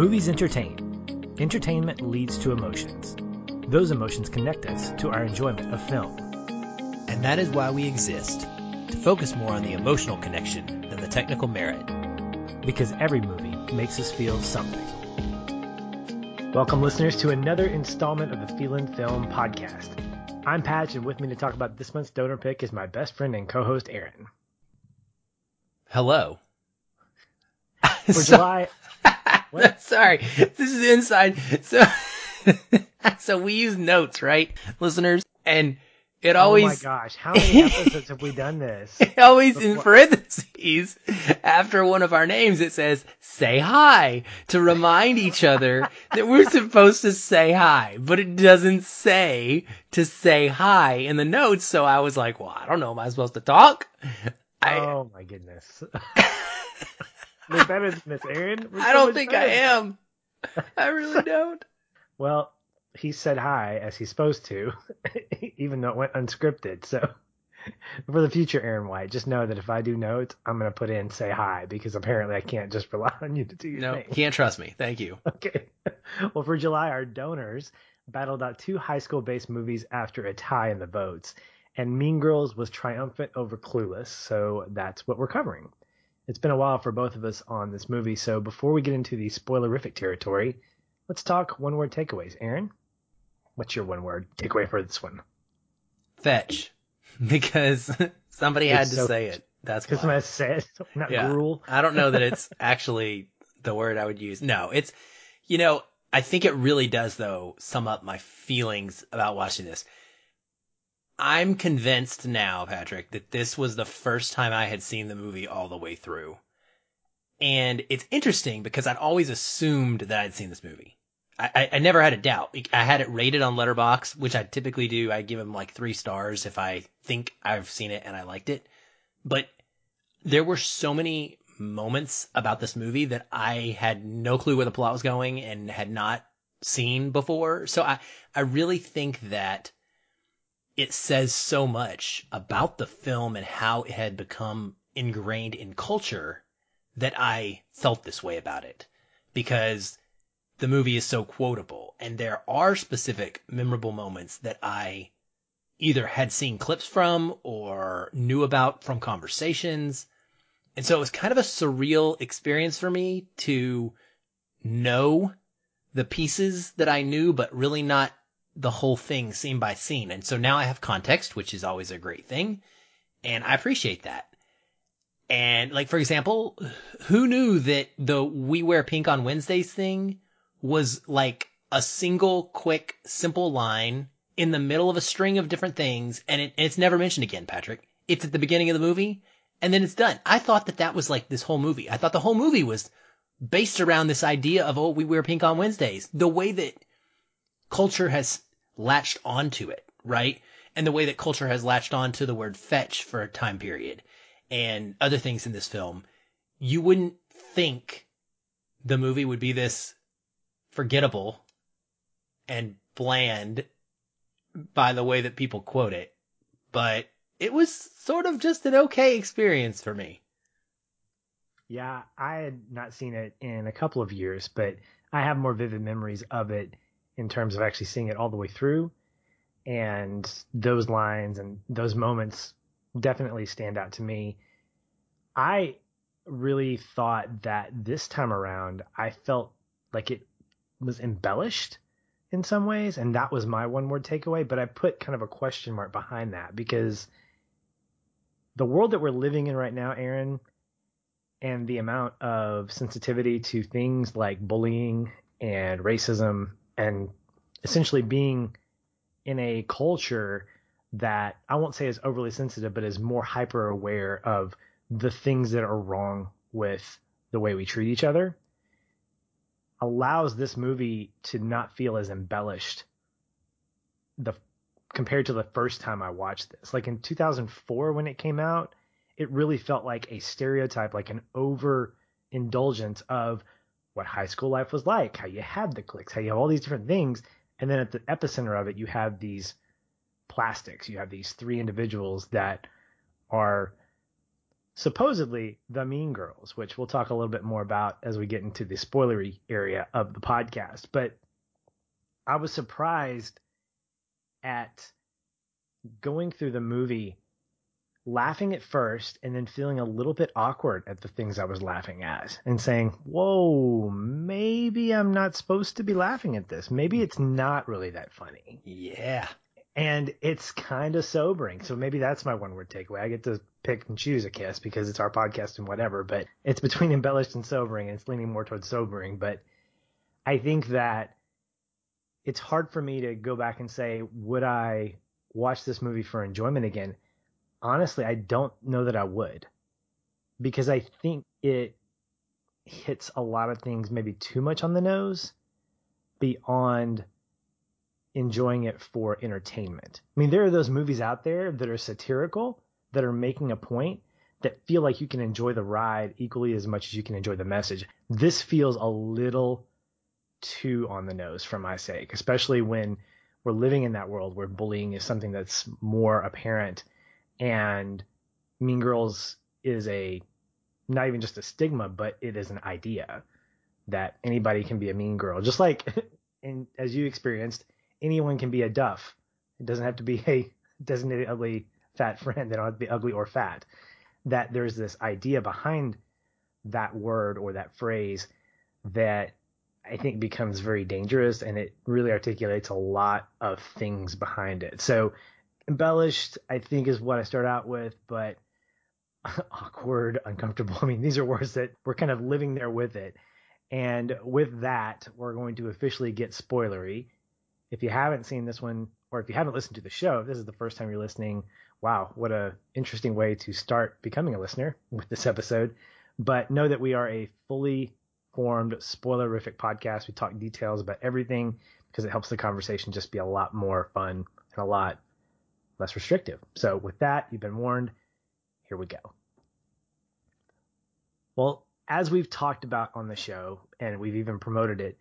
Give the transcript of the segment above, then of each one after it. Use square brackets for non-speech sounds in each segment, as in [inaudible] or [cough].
Movies entertain. Entertainment leads to emotions. Those emotions connect us to our enjoyment of film. And that is why we exist to focus more on the emotional connection than the technical merit. Because every movie makes us feel something. Welcome, listeners, to another installment of the Feelin' Film podcast. I'm Patch, and with me to talk about this month's donor pick is my best friend and co host, Aaron. Hello. For [laughs] so, July. [laughs] Sorry, this is inside. So, [laughs] so we use notes, right, listeners? And it always. Oh my gosh, how many episodes have we done this? [laughs] It always before? in parentheses after one of our names it says "say hi" to remind each other that we're supposed to say hi, but it doesn't say to say hi in the notes. So I was like, "Well, I don't know. Am I supposed to talk?" I, oh my goodness. We're better than this, Aaron. We're I don't think better. I am. I really [laughs] don't. well, he said hi as he's supposed to, [laughs] even though it went unscripted. So [laughs] for the future, Aaron White, just know that if I do notes, I'm going to put in say hi because apparently I can't just rely on you to do your no, thing. can't trust me. Thank you. Okay. Well, for July, our donors battled out two high school based movies after a tie in the votes. And Mean Girls was triumphant over Clueless. So that's what we're covering. It's been a while for both of us on this movie. So before we get into the spoilerific territory, let's talk one word takeaways. Aaron? What's your one word takeaway for this one? Fetch. [laughs] Because somebody had to so, say it. That's because I said it, [laughs] not yeah. gruel. I don't know that it's [laughs] actually the word I would use. No, it's, you know, I think it really does though sum up my feelings about watching this. I'm convinced now, Patrick, that this was the first time I had seen the movie all the way through. And it's interesting because I'd always assumed that I'd seen this movie. I, I, never had a doubt. I had it rated on Letterboxd, which I typically do. I give them like three stars if I think I've seen it and I liked it. But there were so many moments about this movie that I had no clue where the plot was going and had not seen before. So I, I really think that it says so much about the film and how it had become ingrained in culture that I felt this way about it because the movie is so quotable and there are specific memorable moments that I either had seen clips from or knew about from conversations. And so it was kind of a surreal experience for me to know the pieces that I knew, but really not the whole thing scene by scene. And so now I have context, which is always a great thing. And I appreciate that. And like, for example, who knew that the we wear pink on Wednesdays thing was like a single quick, simple line in the middle of a string of different things. And it, it's never mentioned again, Patrick. It's at the beginning of the movie and then it's done. I thought that that was like this whole movie. I thought the whole movie was based around this idea of, oh, we wear pink on Wednesdays. The way that culture has latched onto it, right? And the way that culture has latched onto the word fetch for a time period and other things in this film, you wouldn't think the movie would be this forgettable and bland by the way that people quote it. But it was sort of just an okay experience for me. Yeah, I had not seen it in a couple of years, but I have more vivid memories of it in terms of actually seeing it all the way through. And those lines and those moments definitely stand out to me. I really thought that this time around, I felt like it was embellished in some ways. And that was my one word takeaway. But I put kind of a question mark behind that because the world that we're living in right now, Aaron, and the amount of sensitivity to things like bullying and racism and essentially being in a culture that I won't say is overly sensitive, but is more hyper aware of the things that are wrong with the way we treat each other allows this movie to not feel as embellished the compared to the first time I watched this. Like in 2004 when it came out, it really felt like a stereotype, like an over indulgence of what high school life was like, how you had the cliques, how you have all these different things. And then at the epicenter of it, you have these plastics. You have these three individuals that are supposedly the Mean Girls, which we'll talk a little bit more about as we get into the spoilery area of the podcast. But I was surprised at going through the movie laughing at first and then feeling a little bit awkward at the things I was laughing at and saying, Whoa, maybe I'm not supposed to be laughing at this. Maybe it's not really that funny. Yeah. And it's kind of sobering. So maybe that's my one word takeaway. I get to pick and choose, I guess, because it's our podcast and whatever, but it's between [laughs] embellished and sobering and it's leaning more towards sobering. But I think that it's hard for me to go back and say, would I watch this movie for enjoyment again? Honestly, I don't know that I would because I think it hits a lot of things maybe too much on the nose beyond enjoying it for entertainment. I mean, there are those movies out there that are satirical, that are making a point, that feel like you can enjoy the ride equally as much as you can enjoy the message. This feels a little too on the nose for my sake, especially when we're living in that world where bullying is something that's more apparent and Mean Girls is a not even just a stigma, but it is an idea that anybody can be a mean girl. Just like, [laughs] as you experienced, anyone can be a duff. It doesn't have to be a [laughs] designated ugly fat friend. They don't have to be ugly or fat. That there's this idea behind that word or that phrase that I think becomes very dangerous and it really articulates a lot of things behind it. So embellished, I think, is what I start out with, but [laughs] awkward, uncomfortable. I mean, these are words that we're kind of living there with it. And with that, we're going to officially get spoilery. If you haven't seen this one, or if you haven't listened to the show, if this is the first time you're listening, wow, what a interesting way to start becoming a listener with this episode. But know that we are a fully formed spoilerific podcast. We talk details about everything because it helps the conversation just be a lot more fun and a lot less restrictive. So with that, you've been warned. Here we go. Well, as we've talked about on the show, and we've even promoted it,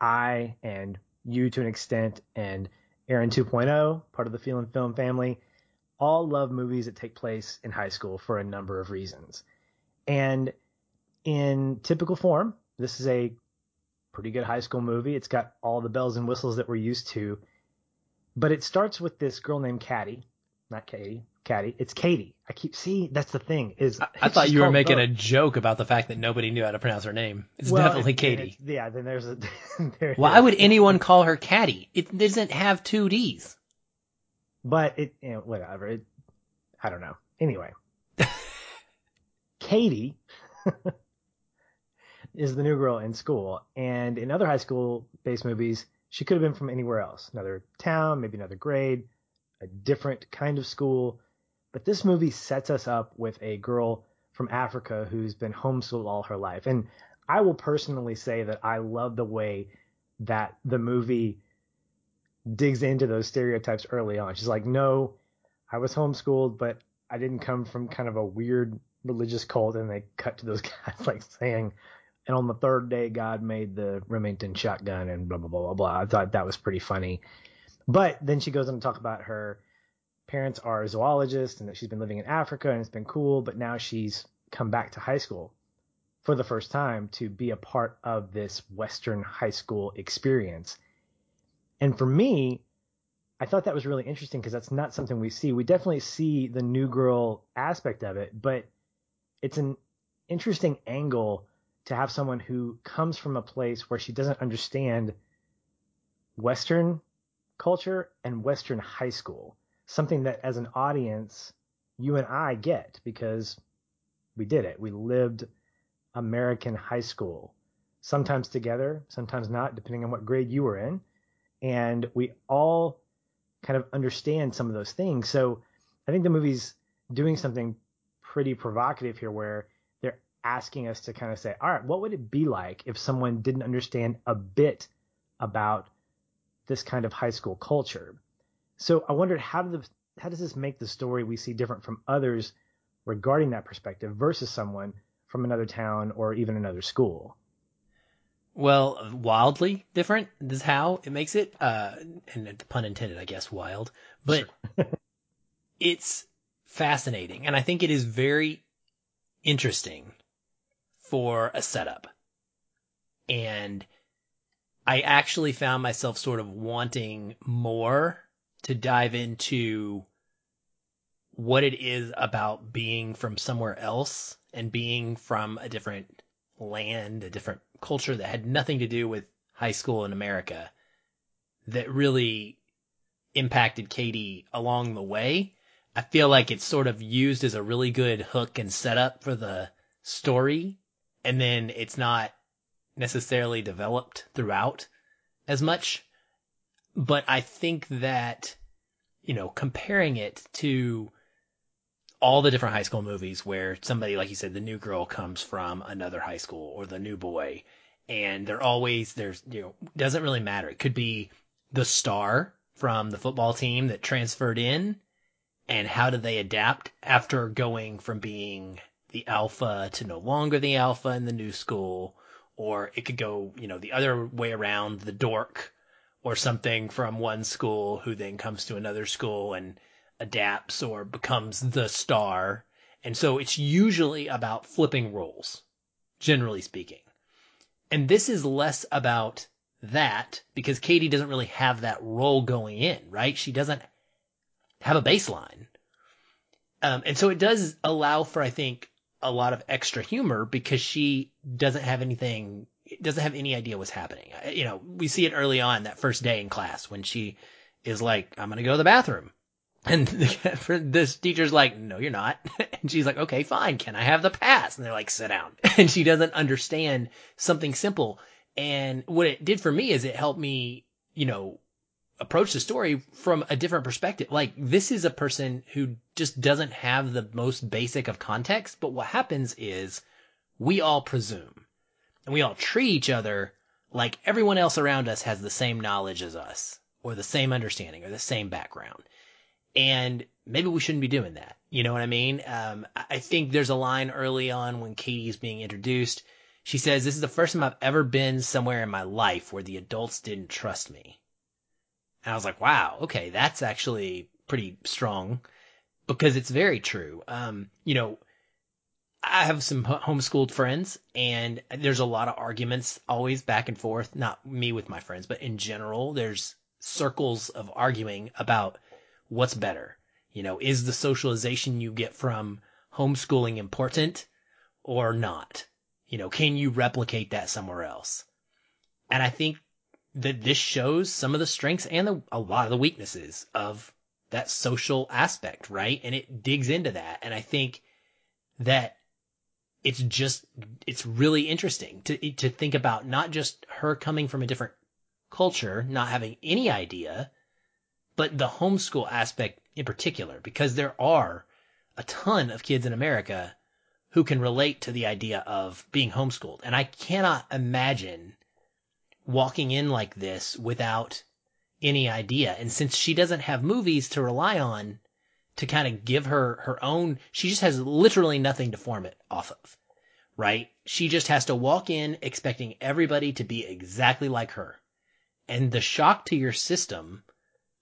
I and you to an extent, and Aaron 2.0, part of the Feelin' Film family, all love movies that take place in high school for a number of reasons. And in typical form, this is a pretty good high school movie. It's got all the bells and whistles that we're used to but it starts with this girl named Caddy, not Katie, Caddy. It's Katie. I keep seeing that's the thing is. I, I thought you were making a joke about the fact that nobody knew how to pronounce her name. It's well, definitely Katie. yeah, then there's a. [laughs] there Why would anyone call her Caddy? It doesn't have two D's. But it, you know, whatever. It, I don't know. Anyway, [laughs] Katie [laughs] is the new girl in school, and in other high school based movies, she could have been from anywhere else, another town, maybe another grade, a different kind of school. But this movie sets us up with a girl from Africa who's been homeschooled all her life. And I will personally say that I love the way that the movie digs into those stereotypes early on. She's like, no, I was homeschooled, but I didn't come from kind of a weird religious cult. And they cut to those [laughs] guys like saying, and on the third day, God made the Remington shotgun and blah, blah, blah, blah, blah. I thought that was pretty funny. But then she goes on to talk about her parents are zoologists and that she's been living in Africa and it's been cool, but now she's come back to high school for the first time to be a part of this Western high school experience. And for me, I thought that was really interesting because that's not something we see. We definitely see the new girl aspect of it, but it's an interesting angle to have someone who comes from a place where she doesn't understand Western culture and Western high school, something that as an audience, you and I get because we did it. We lived American high school, sometimes together, sometimes not, depending on what grade you were in. And we all kind of understand some of those things. So I think the movie's doing something pretty provocative here where asking us to kind of say, all right, what would it be like if someone didn't understand a bit about this kind of high school culture? So I wondered how do the how does this make the story we see different from others regarding that perspective versus someone from another town or even another school? Well, wildly different is how it makes it, uh, and pun intended, I guess, wild. But sure. [laughs] it's fascinating, and I think it is very interesting for a setup. And I actually found myself sort of wanting more to dive into what it is about being from somewhere else and being from a different land, a different culture that had nothing to do with high school in America that really impacted Katie along the way. I feel like it's sort of used as a really good hook and setup for the story. And then it's not necessarily developed throughout as much. But I think that, you know, comparing it to all the different high school movies where somebody, like you said, the new girl comes from another high school or the new boy and they're always, there's, you know, doesn't really matter. It could be the star from the football team that transferred in and how do they adapt after going from being the alpha to no longer the alpha in the new school or it could go, you know, the other way around, the dork or something from one school who then comes to another school and adapts or becomes the star. And so it's usually about flipping roles, generally speaking. And this is less about that because Katie doesn't really have that role going in, right? She doesn't have a baseline. Um, and so it does allow for, I think, a lot of extra humor because she doesn't have anything, doesn't have any idea what's happening. You know, we see it early on that first day in class when she is like, I'm going to go to the bathroom. [laughs] And [laughs] this teacher's like, no, you're not. [laughs] And she's like, okay, fine. Can I have the pass? And they're like, sit down. And she doesn't understand something simple. And what it did for me is it helped me, you know, approach the story from a different perspective. Like this is a person who just doesn't have the most basic of context, but what happens is we all presume and we all treat each other like everyone else around us has the same knowledge as us or the same understanding or the same background. And maybe we shouldn't be doing that. You know what I mean? Um, I think there's a line early on when Katie's being introduced. She says, this is the first time I've ever been somewhere in my life where the adults didn't trust me. And I was like, wow, okay, that's actually pretty strong because it's very true. Um, you know, I have some homeschooled friends and there's a lot of arguments always back and forth, not me with my friends, but in general, there's circles of arguing about what's better. You know, is the socialization you get from homeschooling important or not? You know, can you replicate that somewhere else? And I think that this shows some of the strengths and the, a lot of the weaknesses of that social aspect, right? And it digs into that. And I think that it's just, it's really interesting to, to think about not just her coming from a different culture, not having any idea, but the homeschool aspect in particular, because there are a ton of kids in America who can relate to the idea of being homeschooled. And I cannot imagine walking in like this without any idea. And since she doesn't have movies to rely on to kind of give her her own, she just has literally nothing to form it off of, right? She just has to walk in expecting everybody to be exactly like her. And the shock to your system,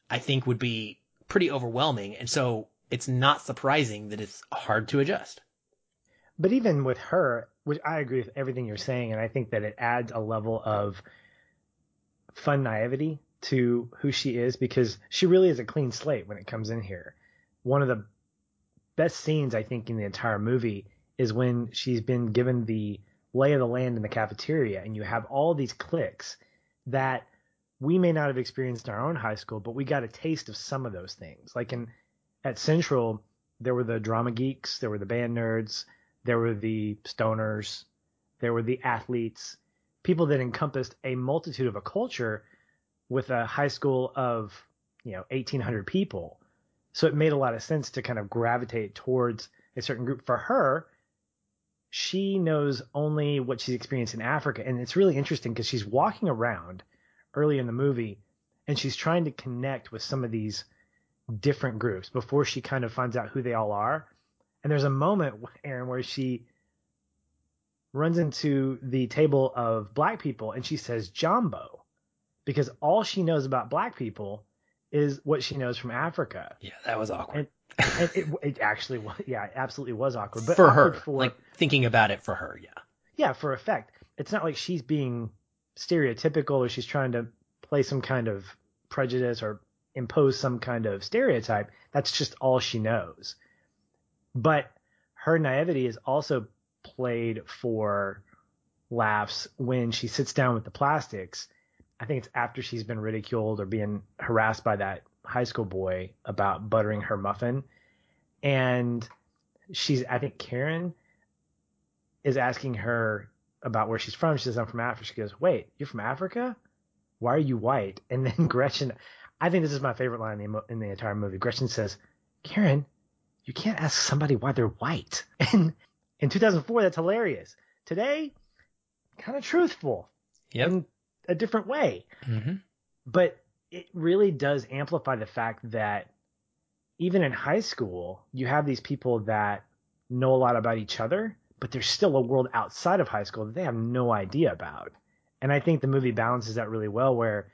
I think would be pretty overwhelming. And so it's not surprising that it's hard to adjust. But even with her, which I agree with everything you're saying, and I think that it adds a level of fun naivety to who she is because she really is a clean slate when it comes in here. One of the best scenes I think in the entire movie is when she's been given the lay of the land in the cafeteria and you have all these cliques that we may not have experienced in our own high school, but we got a taste of some of those things. Like in at Central, there were the drama geeks, there were the band nerds, there were the stoners, there were the athletes, people that encompassed a multitude of a culture with a high school of you know 1800 people. So it made a lot of sense to kind of gravitate towards a certain group. For her she knows only what she's experienced in africa. And it's really interesting because she's walking around early in the movie and she's trying to connect with some of these different groups before she kind of finds out who they all are. And there's a moment aaron where she runs into the table of black people and she says Jambo because all she knows about black people is what she knows from Africa. Yeah, that was awkward. And, and it, it actually was, yeah, it absolutely was awkward. But for awkward her, for, like thinking about it for her, yeah. yeah, for effect. It's not like she's being stereotypical or she's trying to play some kind of prejudice or impose some kind of stereotype. That's just all she knows. But her naivety is also played for laughs when she sits down with the plastics. I think it's after she's been ridiculed or being harassed by that high school boy about buttering her muffin. And she's, I think Karen is asking her about where she's from. She says, I'm from Africa. She goes, Wait, you're from Africa? Why are you white? [laughs] And then Gretchen, I think this is my favorite line in the, in the entire movie. Gretchen says, Karen, you can't ask somebody why they're white. [laughs] And in 2004, that's hilarious. Today, kind of truthful Yep. in a different way. hmm But it really does amplify the fact that even in high school, you have these people that know a lot about each other, but there's still a world outside of high school that they have no idea about. And I think the movie balances that really well, where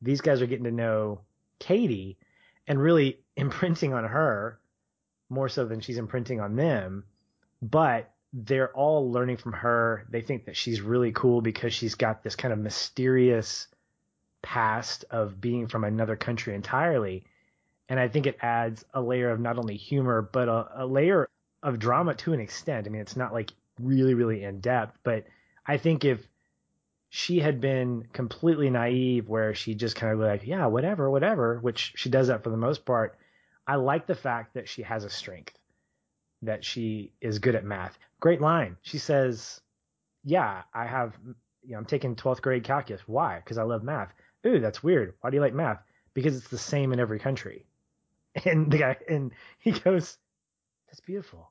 these guys are getting to know Katie and really [laughs] imprinting on her more so than she's imprinting on them. But they're all learning from her. They think that she's really cool because she's got this kind of mysterious past of being from another country entirely. And I think it adds a layer of not only humor, but a, a layer of drama to an extent. I mean, it's not like really, really in depth, but I think if she had been completely naive, where she just kind of like, yeah, whatever, whatever, which she does that for the most part, I like the fact that she has a strength, that she is good at math. Great line. She says, yeah, I have, you know, I'm taking 12th grade calculus. Why? Because I love math. Ooh, that's weird. Why do you like math? Because it's the same in every country. [laughs] And the guy, and he goes, that's beautiful.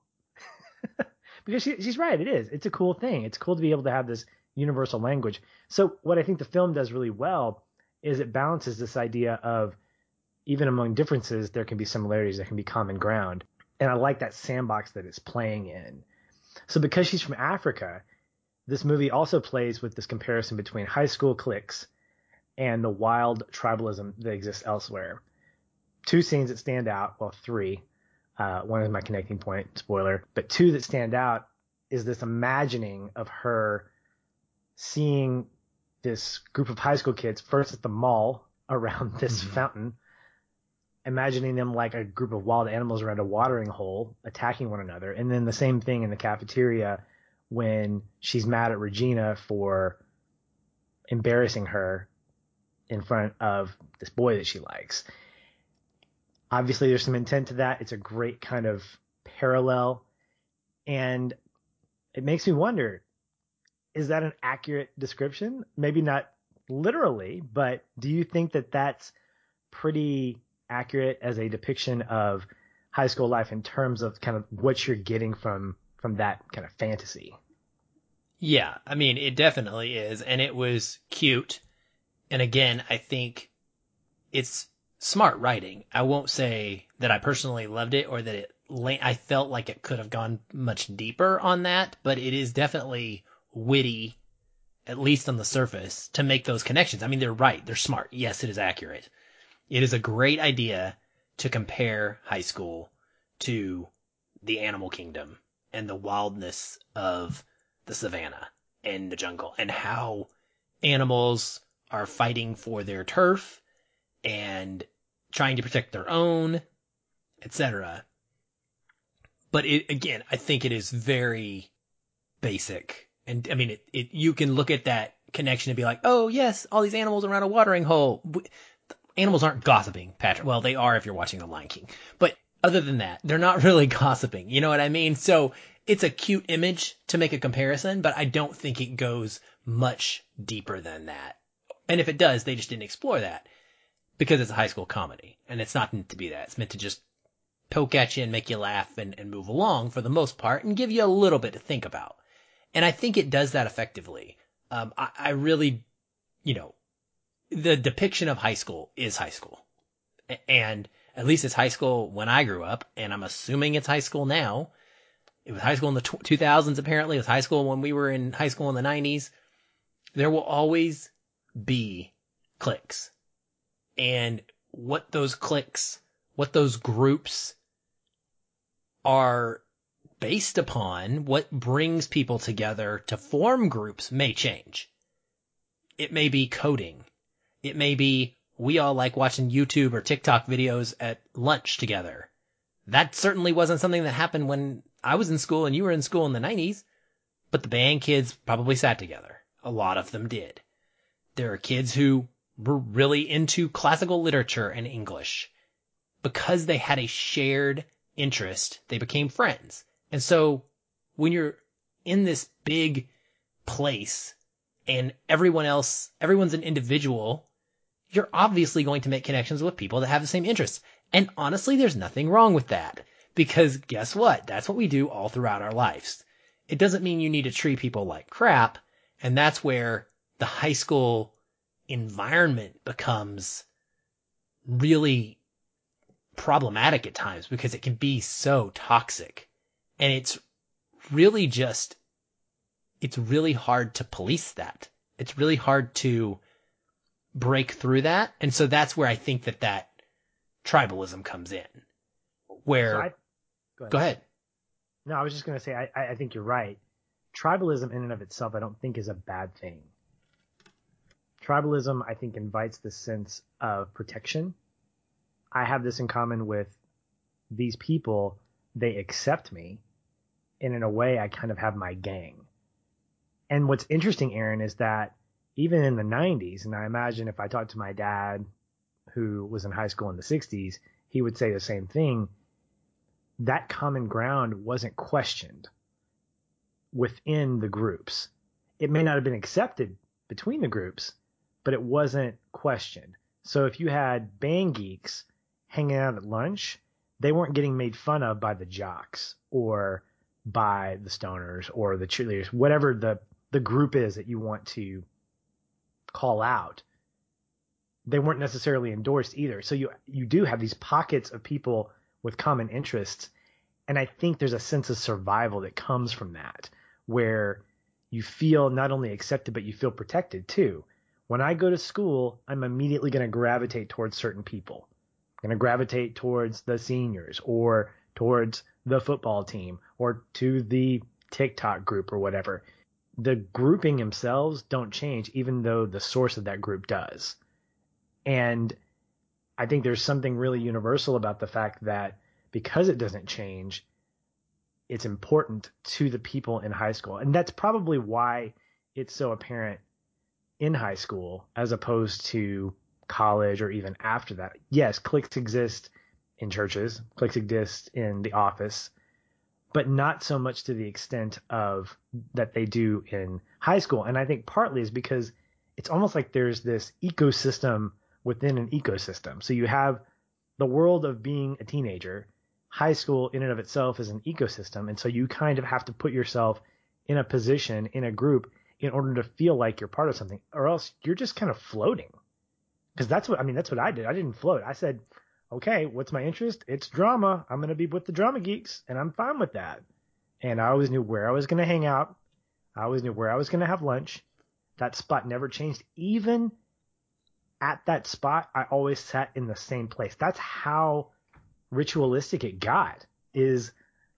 [laughs] because she, she's right. It is. It's a cool thing. It's cool to be able to have this universal language. So what I think the film does really well is it balances this idea of even among differences, there can be similarities, there can be common ground. And I like that sandbox that it's playing in. So because she's from Africa, this movie also plays with this comparison between high school cliques and the wild tribalism that exists elsewhere. Two scenes that stand out, well, three. Uh, one is my connecting point, spoiler, but two that stand out is this imagining of her seeing this group of high school kids first at the mall around this Mhm. fountain, imagining them like a group of wild animals around a watering hole attacking one another, and then the same thing in the cafeteria when she's mad at Regina for embarrassing her in front of this boy that she likes. Obviously, there's some intent to that. It's a great kind of parallel. And it makes me wonder is that an accurate description? Maybe not literally, but do you think that that's pretty accurate as a depiction of high school life in terms of kind of what you're getting from from that kind of fantasy? Yeah, I mean, it definitely is. And it was cute. And again, I think it's smart writing. I won't say that I personally loved it or that it, I felt like it could have gone much deeper on that, but it is definitely witty, at least on the surface, to make those connections. I mean, they're right. They're smart. Yes, it is accurate. It is a great idea to compare high school to the animal kingdom and the wildness of the savannah and the jungle and how animals are fighting for their turf and trying to protect their own, etc. But it again, I think it is very basic. And I mean, it, it you can look at that connection and be like, oh yes, all these animals around a watering hole. Animals aren't gossiping, Patrick. Well, they are if you're watching The Lion King. But other than that, they're not [laughs] really gossiping. You know what I mean? So it's a cute image to make a comparison, but I don't think it goes much deeper than that. And if it does, they just didn't explore that because it's a high school comedy and it's not meant to be that. It's meant to just poke at you and make you laugh and, and move along for the most part and give you a little bit to think about. And I think it does that effectively. Um, I, I really, you know, the depiction of high school is high school. And at least it's high school when I grew up, and I'm assuming it's high school now. It was high school in the tw- 2000s, apparently. It was high school when we were in high school in the 90s. There will always be cliques. And what those cliques, what those groups are based upon what brings people together to form groups may change. It may be coding. It may be we all like watching YouTube or TikTok videos at lunch together. That certainly wasn't something that happened when I was in school and you were in school in the 90s, but the band kids probably sat together. A lot of them did. There are kids who were really into classical literature and English. Because they had a shared interest, they became friends. And so when you're in this big place and everyone else, everyone's an individual, you're obviously going to make connections with people that have the same interests. And honestly, there's nothing wrong with that because guess what? That's what we do all throughout our lives. It doesn't mean you need to treat people like crap. And that's where the high school environment becomes really problematic at times because it can be so toxic. And it's really just, it's really hard to police that. It's really hard to break through that. And so that's where I think that that tribalism comes in. Where, so I, go, ahead. go, ahead. No, I was just going to say, I, I think you're right. Tribalism in and of itself, I don't think is a bad thing. Tribalism, I think, invites the sense of protection. I have this in common with these people. They accept me. And in a way, I kind of have my gang. And what's interesting, Aaron, is that even in the 90s, and I imagine if I talked to my dad, who was in high school in the 60s, he would say the same thing. That common ground wasn't questioned within the groups. It may not have been accepted between the groups, but it wasn't questioned. So if you had band geeks hanging out at lunch, they weren't getting made fun of by the jocks or by the stoners or the cheerleaders, whatever the, the group is that you want to call out, they weren't necessarily endorsed either. So you you do have these pockets of people with common interests, and I think there's a sense of survival that comes from that, where you feel not only accepted but you feel protected too. When I go to school, I'm immediately going to gravitate towards certain people. I'm going to gravitate towards the seniors or towards the football team or to the TikTok group or whatever the grouping themselves don't change, even though the source of that group does. And I think there's something really universal about the fact that because it doesn't change, it's important to the people in high school. And that's probably why it's so apparent in high school as opposed to college or even after that. Yes, cliques exist in churches, cliques exist in the office, but not so much to the extent of that they do in high school. And I think partly is because it's almost like there's this ecosystem within an ecosystem. So you have the world of being a teenager. High school in and of itself is an ecosystem. And so you kind of have to put yourself in a position in a group in order to feel like you're part of something or else you're just kind of floating. Cause that's what, I mean, that's what I did. I didn't float. I said, okay, what's my interest? It's drama. I'm going to be with the drama geeks, and I'm fine with that. And I always knew where I was going to hang out. I always knew where I was going to have lunch. That spot never changed. Even at that spot, I always sat in the same place. That's how ritualistic it got. Is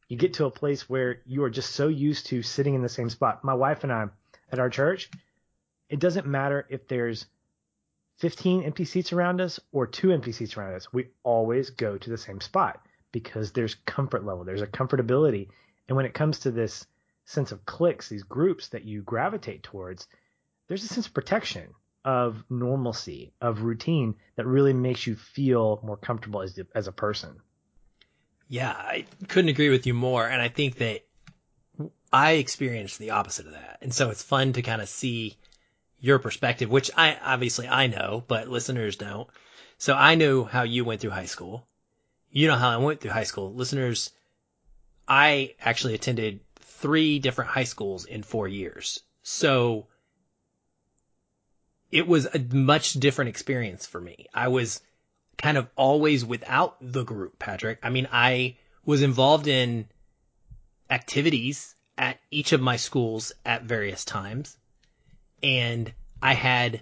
you get to a place where you are just so used to sitting in the same spot. My wife and I at our church, it doesn't matter if there's 15 empty seats around us or two empty seats around us, we always go to the same spot because there's comfort level, there's a comfortability. And when it comes to this sense of cliques, these groups that you gravitate towards, there's a sense of protection, of normalcy, of routine that really makes you feel more comfortable as, as a person. Yeah, I couldn't agree with you more. And I think that I experienced the opposite of that. And so it's fun to kind of see your perspective, which I obviously I know, but listeners don't. So I know how you went through high school. You know how I went through high school. Listeners, I actually attended three different high schools in four years. So it was a much different experience for me. I was kind of always without the group, Patrick. I mean, I was involved in activities at each of my schools at various times and I had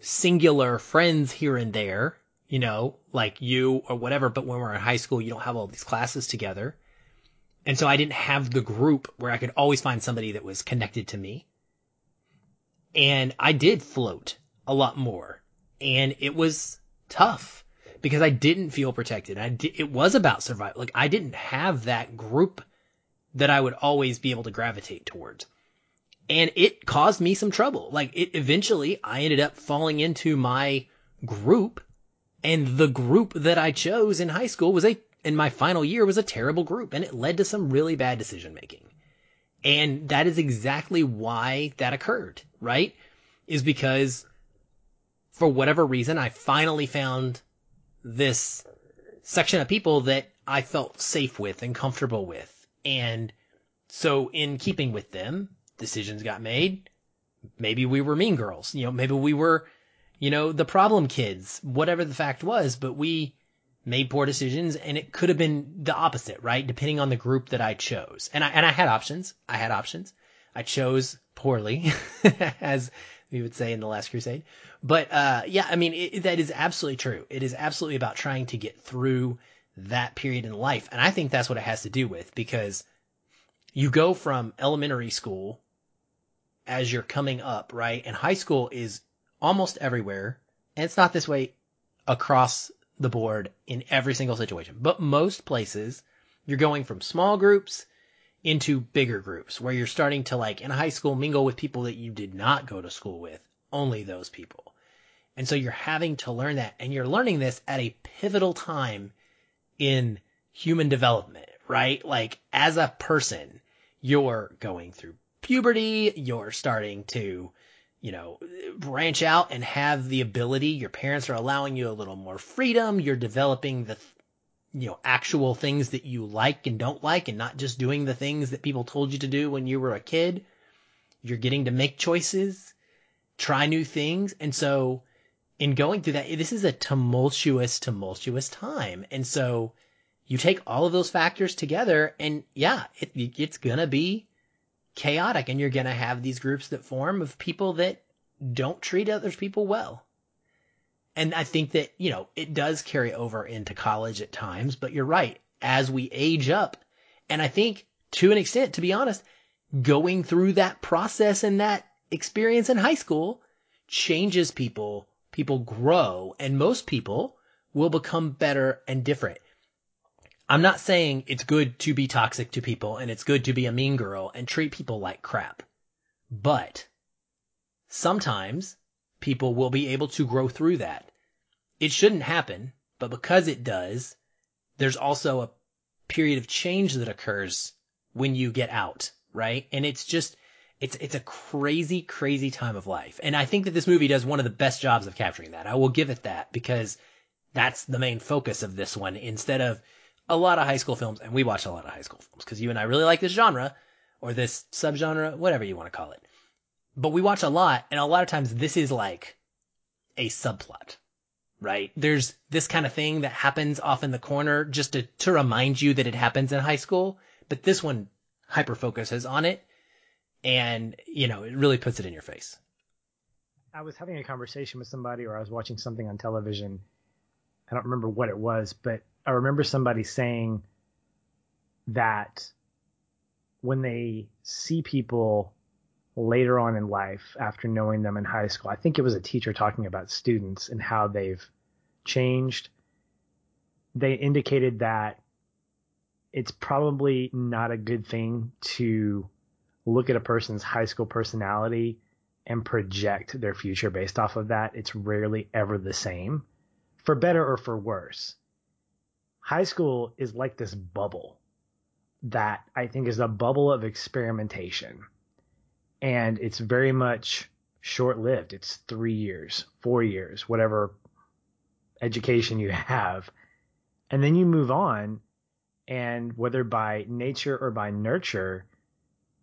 singular friends here and there, you know, like you or whatever, but when we're in high school, you don't have all these classes together. And so I didn't have the group where I could always find somebody that was connected to me. And I did float a lot more and it was tough because I didn't feel protected. I di- it was about survival. Like I didn't have that group that I would always be able to gravitate towards. And it caused me some trouble. Like it eventually I ended up falling into my group and the group that I chose in high school was a in my final year was a terrible group and it led to some really bad decision making. And that is exactly why that occurred, right? Is because for whatever reason, I finally found this section of people that I felt safe with and comfortable with. And so in keeping with them, decisions got made. Maybe we were mean girls, you know, maybe we were, you know, the problem kids, whatever the fact was, but we made poor decisions and it could have been the opposite, right? Depending on the group that I chose. And I, and I had options. I had options. I chose poorly, [laughs] as we would say in the last crusade. But, uh, yeah, I mean, it, that is absolutely true. It is absolutely about trying to get through that period in life. And I think that's what it has to do with because you go from elementary school as you're coming up, right? And high school is almost everywhere. And it's not this way across the board in every single situation, but most places you're going from small groups into bigger groups where you're starting to like in high school mingle with people that you did not go to school with, only those people. And so you're having to learn that and you're learning this at a pivotal time in human development, right? Like as a person, you're going through puberty, you're starting to, you know, branch out and have the ability. Your parents are allowing you a little more freedom. You're developing the, you know, actual things that you like and don't like and not just doing the things that people told you to do when you were a kid. You're getting to make choices, try new things. And so in going through that, this is a tumultuous, tumultuous time. And so you take all of those factors together and yeah, it, it's gonna be chaotic and you're gonna have these groups that form of people that don't treat other people well. And I think that, you know, it does carry over into college at times, but you're right. As we age up, and I think to an extent, to be honest, going through that process and that experience in high school changes people people grow and most people will become better and different. I'm not saying it's good to be toxic to people and it's good to be a mean girl and treat people like crap. But sometimes people will be able to grow through that. It shouldn't happen, but because it does, there's also a period of change that occurs when you get out, right? And it's just, it's it's a crazy, crazy time of life. And I think that this movie does one of the best jobs of capturing that. I will give it that because that's the main focus of this one instead of a lot of high school films. And we watch a lot of high school films because you and I really like this genre or this subgenre, whatever you want to call it. But we watch a lot and a lot of times this is like a subplot, right? There's this kind of thing that happens off in the corner just to, to remind you that it happens in high school. But this one hyper focuses on it and you know it really puts it in your face. I was having a conversation with somebody, or I was watching something on television. I don't remember what it was, but I remember somebody saying that when they see people later on in life after knowing them in high school, I think it was a teacher talking about students and how they've changed. They indicated that it's probably not a good thing to look at a person's high school personality and project their future based off of that, it's rarely ever the same, for better or for worse. High school is like this bubble that I think is a bubble of experimentation. And it's very much short lived. It's three years, four years, whatever education you have. And then you move on. And whether by nature or by nurture,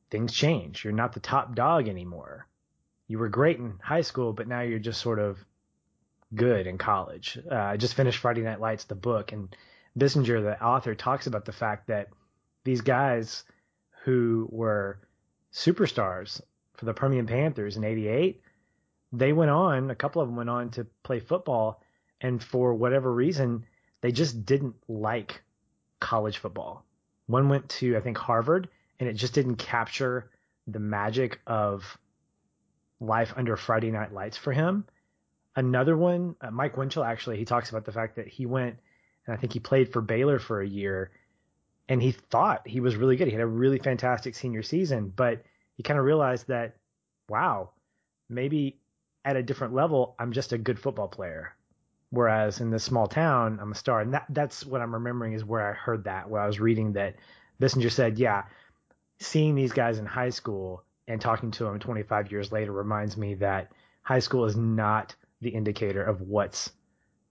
things change. You're not the top dog anymore. You were great in high school, but now you're just sort of good in college. Uh, I just finished Friday Night Lights, the book, and Bissinger, the author, talks about the fact that these guys who were superstars for the Permian Panthers in 88, they went on, a couple of them went on to play football, and for whatever reason, they just didn't like college football One went to I think Harvard, and it just didn't capture the magic of life under Friday Night Lights for him. Another one, uh, Mike Winchell actually, he talks about the fact that he went and I think he played for Baylor for a year, and he thought he was really good. He had a really fantastic senior season, but he kind of realized that, wow, maybe at a different level, I'm just a good football player. Whereas in this small town, I'm a star. And that, that's what I'm remembering is where I heard that, where I was reading that Bissinger said, yeah, seeing these guys in high school and talking to them 25 years later reminds me that high school is not the indicator of what's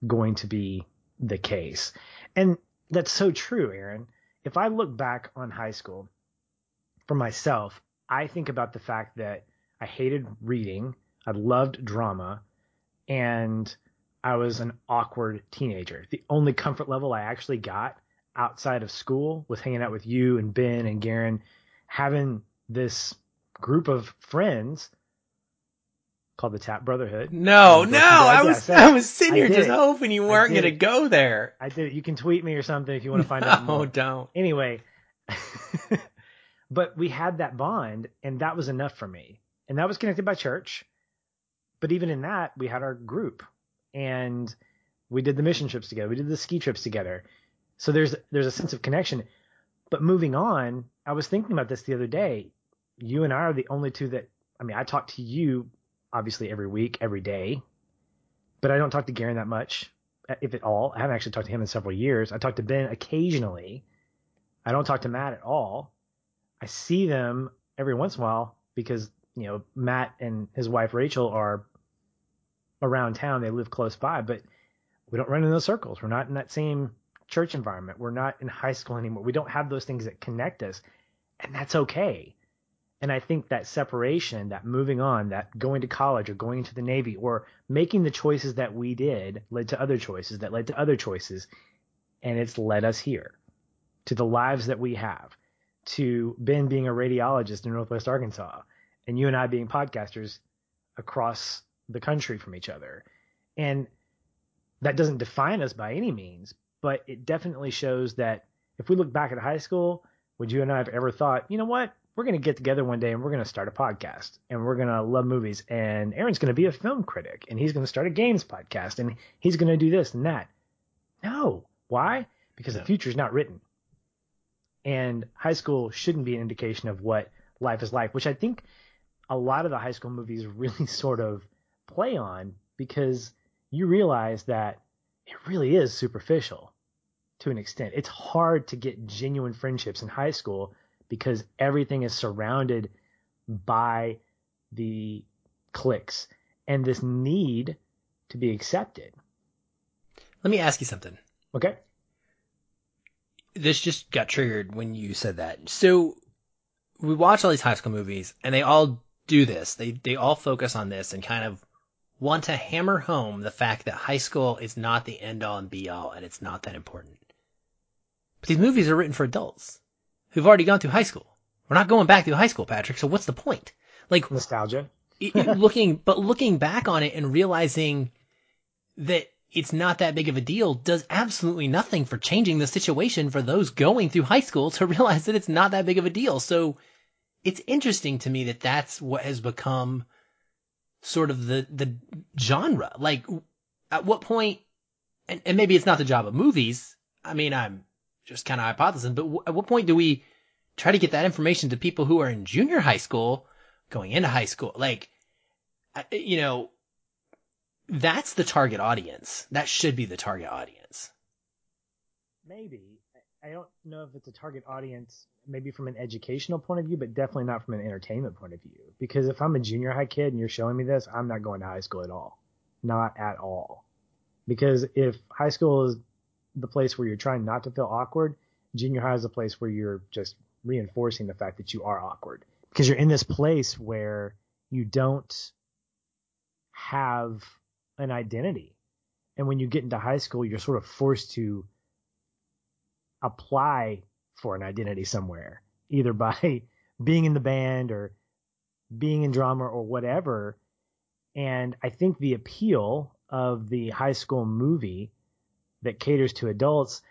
going to be the case. And that's so true, Aaron. If I look back on high school for myself, I think about the fact that I hated reading, I loved drama, and I was an awkward teenager. The only comfort level I actually got outside of school was hanging out with you and Ben and Garen, having this group of friends called the Tap Brotherhood. No, no, I was [laughs] I was sitting here just hoping you weren't going to go there. I did. You can tweet me or something if you want to [laughs] find no, out more. don't. Anyway, [laughs] but we had that bond, and that was enough for me. And that was connected by church. But even in that, we had our group, and we did the mission trips together. We did the ski trips together. So there's there's a sense of connection. But moving on, I was thinking about this the other day. You and I are the only two that I mean, I talk to you obviously every week, every day. But I don't talk to Garen that much, uh, if at all. I haven't actually talked to him in several years. I talk to Ben occasionally. I don't talk to Matt at all. I see them every once in a while because, you know, Matt and his wife Rachel are around town. They live close by, but we don't run in those circles. We're not in that same church environment. We're not in high school anymore. We don't have those things that connect us. And that's okay. And I think that separation, that moving on, that going to college or going into the Navy or making the choices that we did led to other choices that led to other choices. And it's led us here to the lives that we have, to Ben being a radiologist in Northwest Arkansas, and you and I being podcasters across the country from each other. And that doesn't define us by any means, but it definitely shows that if we look back at high school, would you and I have ever thought, you know what? We're going to get together one day and we're going to start a podcast and we're going to love movies and Aaron's going to be a film critic and he's going to start a games podcast and he's going to do this and that. No. Why? Because no. the future is not written. And high school shouldn't be an indication of what life is like, which I think a lot of the high school movies [laughs] really sort of play on because you realize that it really is superficial to an extent. It's hard to get genuine friendships in high school because everything is surrounded by the cliques and this need to be accepted. Let me ask you something. Okay. This just got triggered when you said that. So we watch all these high school movies and they all do this. They they all focus on this and kind of want to hammer home the fact that high school is not the end all and be all and it's not that important. But these movies are written for adults who've already gone through high school. We're not going back through high school, Patrick. So what's the point? Like nostalgia. [laughs] looking, but looking back on it and realizing that it's not that big of a deal does absolutely nothing for changing the situation for those going through high school to [laughs] realize that it's not that big of a deal. So it's interesting to me that that's what has become sort of the, the genre. Like at what point, and, and maybe it's not the job of movies. I mean, I'm just kind of hypothesizing, but w- at what point do we try to get that information to people who are in junior high school going into high school? Like, you know, that's the target audience. That should be the target audience. Maybe. I don't know if it's a target audience, maybe from an educational point of view, but definitely not from an entertainment point of view. Because if I'm a junior high kid and you're showing me this, I'm not going to high school at all. Not at all. Because if high school is the place where you're trying not to feel awkward. Junior high is a place where you're just reinforcing the fact that you are awkward because you're in this place where you don't have an identity. And when you get into high school, you're sort of forced to apply for an identity somewhere, either [laughs] by being in the band or being in drama or whatever. And I think the appeal of the high school movie that caters to adults,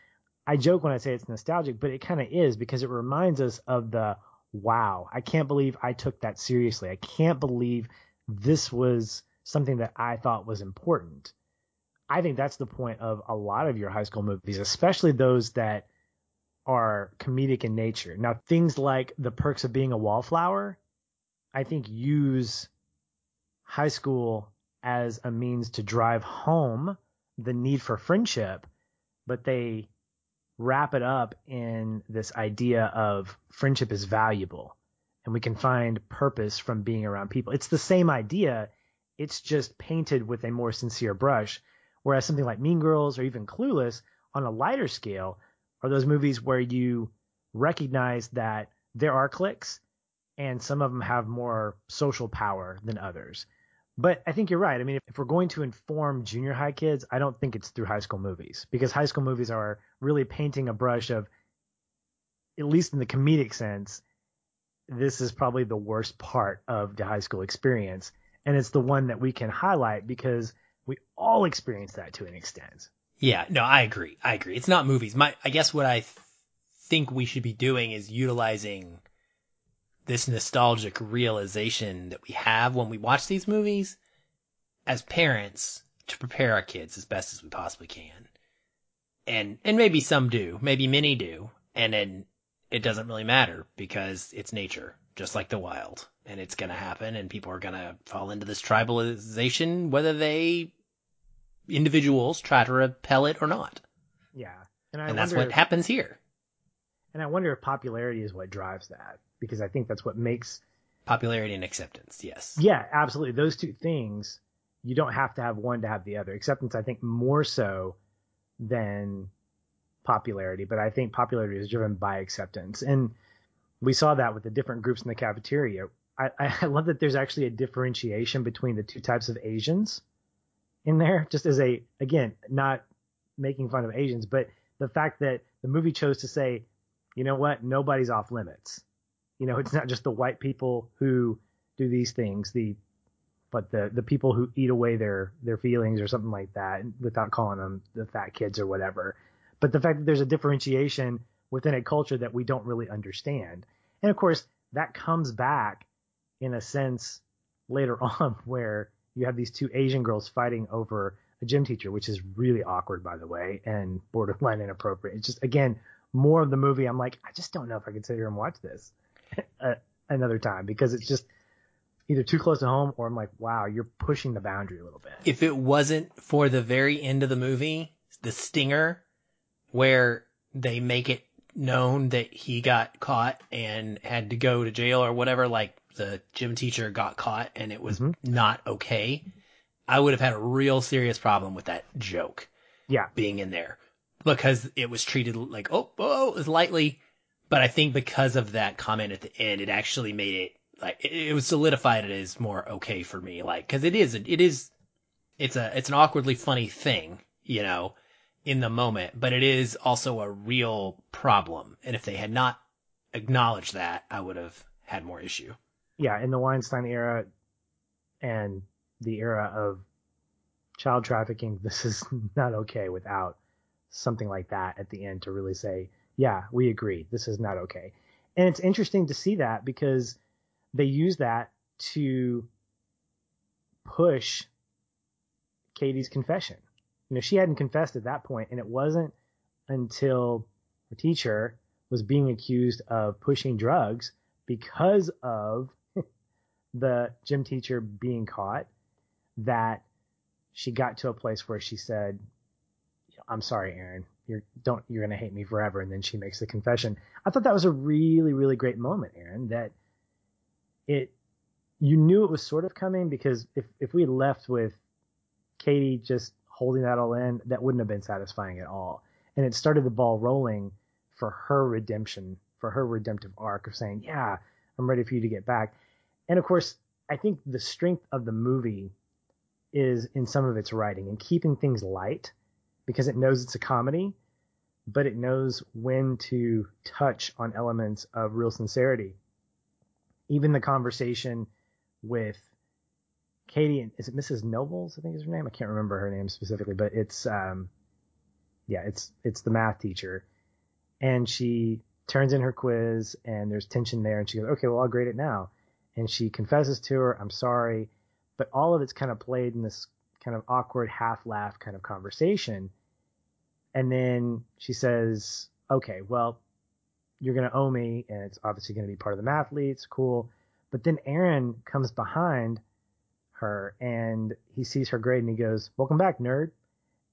I joke when I say it's nostalgic, but it kind of is because it reminds us of the wow, I can't believe I took that seriously. I can't believe this was something that I thought was important. I think that's the point of a lot of your high school movies, especially those that are comedic in nature. Now, things like The Perks of Being a Wallflower, I think use high school as a means to drive home the need for friendship, but they wrap it up in this idea of friendship is valuable and we can find purpose from being around people. It's the same idea, it's just painted with a more sincere brush. Whereas something like Mean Girls or even Clueless on a lighter scale are those movies where you recognize that there are cliques and some of them have more social power than others. But I think you're right. I mean, if we're going to inform junior high kids, I don't think it's through high school movies because high school movies are really painting a brush of, at least in the comedic sense, this is probably the worst part of the high school experience. And it's the one that we can highlight because we all experience that to an extent. Yeah, no, I agree. I agree. It's not movies. My, I guess what I th- think we should be doing is utilizing this nostalgic realization that we have when we watch these movies as parents to prepare our kids as best as we possibly can. And, and maybe some do, maybe many do. And then it doesn't really matter because it's nature, just like the wild. And it's going to happen and people are going to fall into this tribalization, whether they, individuals try to repel it or not. Yeah. And, and that's what happens here. And I wonder if popularity is what drives that because I think that's what makes popularity and acceptance. Yes. Yeah, absolutely. Those two things, you don't have to have one to have the other. Acceptance, I think, more so than popularity, but I think popularity is driven by acceptance. And we saw that with the different groups in the cafeteria. I, I love that there's actually a differentiation between the two types of Asians in there, just as a, again, not making fun of Asians, but the fact that the movie chose to say, you know what, nobody's off limits. You know, it's not just the white people who do these things, the but the the people who eat away their their feelings or something like that without calling them the fat kids or whatever. But the fact that there's a differentiation within a culture that we don't really understand. And of course, that comes back in a sense later [laughs] on where you have these two Asian girls fighting over a gym teacher, which is really awkward, by the way, and borderline inappropriate. It's just, again, more of the movie. I'm like, I just don't know if I could sit here and watch this another time because it's just either too close to home or I'm like, wow, you're pushing the boundary a little bit. If it wasn't for the very end of the movie, the stinger, where they make it known that he got caught and had to go to jail or whatever, like the gym teacher got caught and it was mm-hmm. not okay, I would have had a real serious problem with that joke. Yeah. Being in there because it was treated like, oh, oh, it was lightly. But I think because of that comment at the end, it actually made it like, it, it was solidified it as more okay for me. Like, cause it is, it is, it's a, it's an awkwardly funny thing, you know, in the moment, but it is also a real problem. And if they had not acknowledged that, I would have had more issue. Yeah, in the Weinstein era and the era of child trafficking, this is [laughs] not okay without something like that at the end to really say, yeah, we agree. This is not okay. And it's interesting to see that because they use that to push Cady's confession you know, she hadn't confessed at that point, and it wasn't until her teacher was being accused of pushing drugs because of [laughs] the gym teacher being caught that she got to a place where she said, "I'm sorry, Aaron. You're don't you're gonna hate me forever." And then she makes the confession. I thought that was a really really great moment, Aaron. That it you knew it was sort of coming because if if we left with Cady just holding that all in, that wouldn't have been satisfying at all. And it started the ball rolling for her redemption, for her redemptive arc of saying, yeah, I'm ready for you to get back. And of course, I think the strength of the movie is in some of its writing and keeping things light because it knows it's a comedy, but it knows when to touch on elements of real sincerity. Even the conversation with Cady, is it Mrs. Nobles? I think is her name. I can't remember her name specifically, but it's um, yeah, it's it's the math teacher, And she turns in her quiz and there's tension there and she goes, okay, well, I'll grade it now. And she confesses to her, I'm sorry. But all of it's kind of played in this kind of awkward half laugh kind of conversation. And then she says, okay, well, you're going to owe me. And it's obviously going to be part of the mathletes. Cool. But then Aaron comes behind her and he sees her grade and he goes, welcome back, nerd.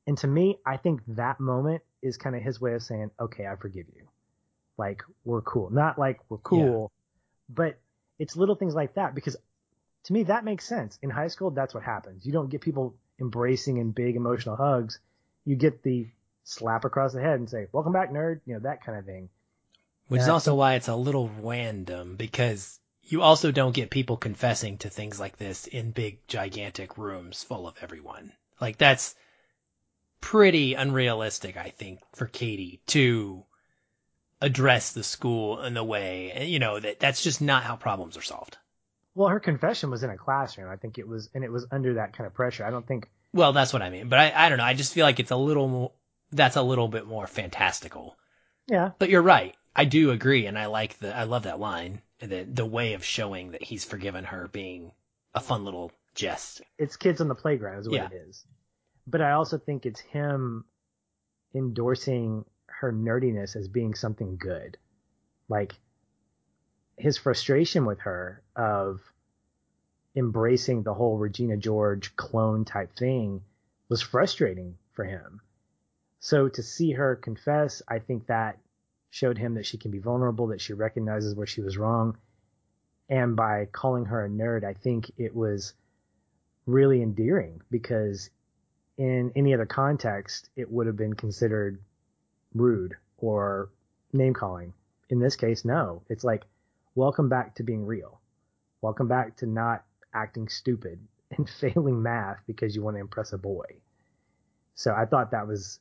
And to me, I think that moment is kind of his way of saying, okay, I forgive you. Like, we're cool. Not like we're cool, yeah. but it's little things like that because to me, that makes sense. In high school, that's what happens. You don't get people embracing in big emotional hugs. You get the slap across the head and say, welcome back, nerd. You know, that kind of thing. Which and is also why it's a little random because you also don't get people confessing to things like this in big, gigantic rooms full of everyone. Like that's, pretty unrealistic, I think, for Cady to address the school in a way, you know, that that's just not how problems are solved. Well, her confession was in a classroom. I think it was, and it was under that kind of pressure. I don't think. Well, that's what I mean, but I, I don't know. I just feel like it's a little more, that's a little bit more fantastical. Yeah. But you're right. I do agree, and I like the, I love that line, the the way of showing that he's forgiven her being a fun little jest. It's kids on the playground is what yeah. it is but I also think it's him endorsing her nerdiness as being something good. Like his frustration with her of embracing the whole Regina George clone type thing was frustrating for him. So to see her confess, I think that showed him that she can be vulnerable, that she recognizes where she was wrong. And by calling her a nerd, I think it was really endearing because in any other context, it would have been considered rude or name calling. In this case, no. It's like, welcome back to being real. Welcome back to not acting stupid [laughs] and failing math because you want to impress a boy. So I thought that was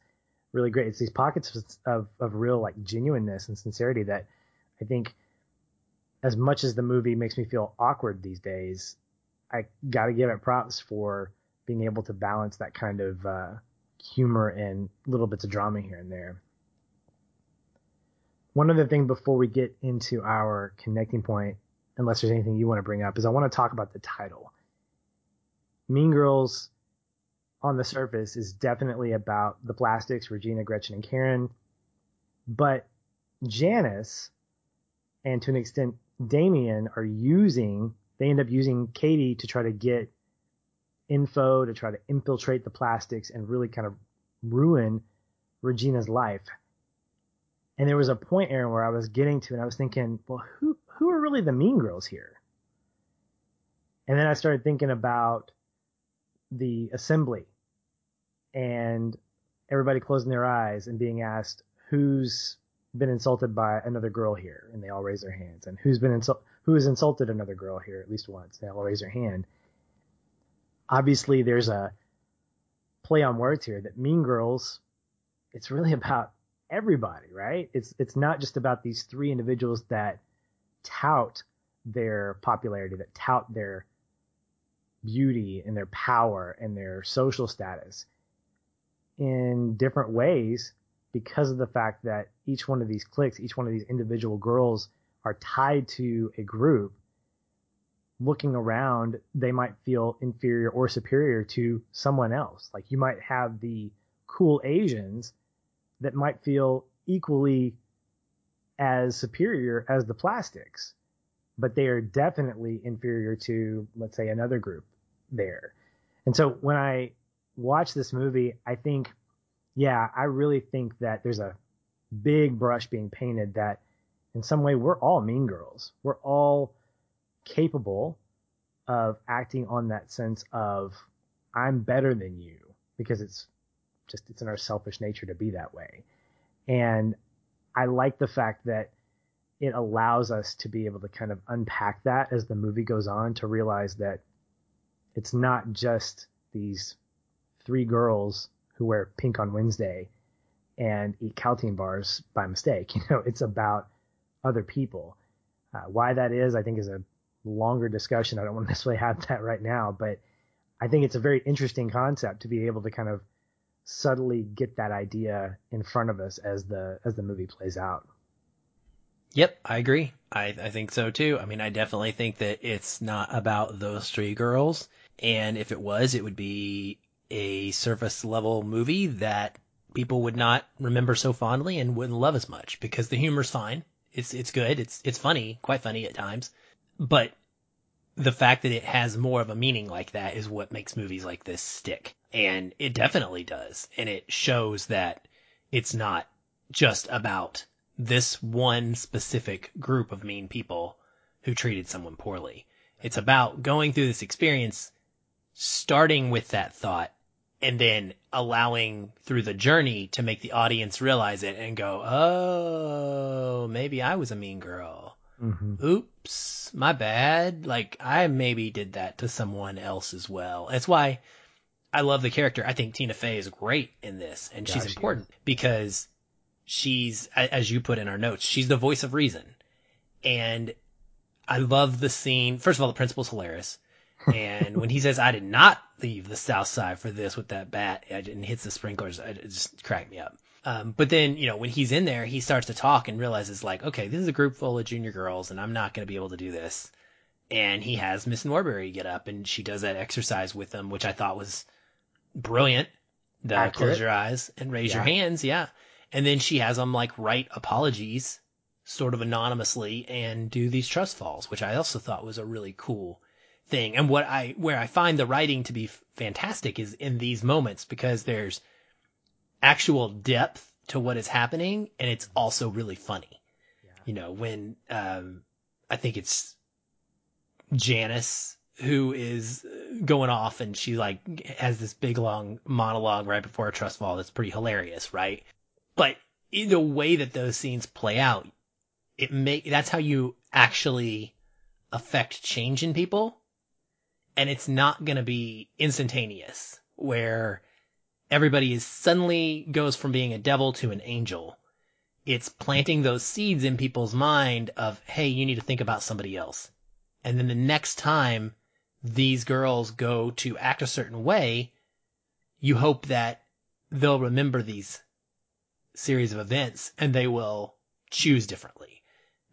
really great. It's these pockets of, of, real like genuineness and sincerity that I think as much as the movie makes me feel awkward these days, I got to give it props for being able to balance that kind of uh, humor and little bits of drama here and there. One other thing before we get into our connecting point, unless there's anything you want to bring up, is I want to talk about the title. Mean Girls on the surface is definitely about the plastics, Regina, Gretchen, and Karen. But Janis and to an extent Damian are using, they end up using Cady to try to get info to try to infiltrate the plastics and really kind of ruin Regina's life. And there was a point, Aaron, where I was getting to, and I was thinking, well, who who are really the mean girls here? And then I started thinking about the assembly and everybody closing their eyes and being asked who's been insulted by another girl here, and they all raise their hands, and who's been insulted, who has insulted another girl here at least once, they all raise their hand. Obviously there's a play on words here that Mean Girls, it's really about everybody, right? It's it's not just about these three individuals that tout their popularity, that tout their beauty and their power and their social status in different ways because of the fact that each one of these cliques, each one of these individual girls are tied to a group looking around, they might feel inferior or superior to someone else. Like you might have the cool Asians that might feel equally as superior as the plastics, but they are definitely inferior to, let's say, another group there. And so when I watch this movie, I think, yeah, I really think that there's a big brush being painted that in some way we're all mean girls. We're all capable of acting on that sense of I'm better than you because it's just it's in our selfish nature to be that way. And I like the fact that it allows us to be able to kind of unpack that as the movie goes on to realize that it's not just these three girls who wear pink on Wednesday and eat Kälteen bars by mistake. [laughs] You know, it's about other people. Uh, why that is, I think, is a longer discussion. I don't want to [laughs] necessarily have that right now, but I think it's a very interesting concept to be able to kind of subtly get that idea in front of us as the as the movie plays out. Yep, I agree. I, I think so too. I mean, I definitely think that it's not about those three girls. And if it was, it would be a surface level movie that people would not remember so fondly and wouldn't love as much because the humor's fine. It's, it's good. It's, it's funny, quite funny at times. But the fact that it has more of a meaning like that is what makes movies like this stick. And it definitely does. And it shows that it's not just about this one specific group of mean people who treated someone poorly. It's about going through this experience, starting with that thought, and then allowing through the journey to make the audience realize it and go, oh, maybe I was a mean girl. Mm-hmm. Oops, my bad. Like I maybe did that to someone else as well. That's why I love the character. I think Tina Fey is great in this and she's important because she's, as you put in our notes, she's the voice of reason. And I love the scene. First of all, the principal's hilarious. [laughs] And when he says, I did not leave the south side for this with that bat and hits the sprinklers, it just cracked me up. Um, but then, you know, when he's in there, he starts to talk and realizes like, okay, this is a group full of junior girls and I'm not going to be able to do this. And he has Miss Norbury get up and she does that exercise with them, which I thought was brilliant. The Accurate. close your eyes and raise yeah. your hands. Yeah. And then she has them like write apologies sort of anonymously and do these trust falls, which I also thought was a really cool thing. And what I, where I find the writing to be fantastic is in these moments because there's actual depth to what is happening and it's also really funny. Yeah. You know, when, um, I think it's Janis who is going off and she like has this big long monologue right before a trust fall that's pretty hilarious, right? But in the way that those scenes play out, it make that's how you actually affect change in people. And it's not going to be instantaneous where everybody is suddenly goes from being a devil to an angel. It's planting those seeds in people's mind of, Hey, you need to think about somebody else. And then the next time these girls go to act a certain way, you hope that they'll remember these series of events and they will choose differently,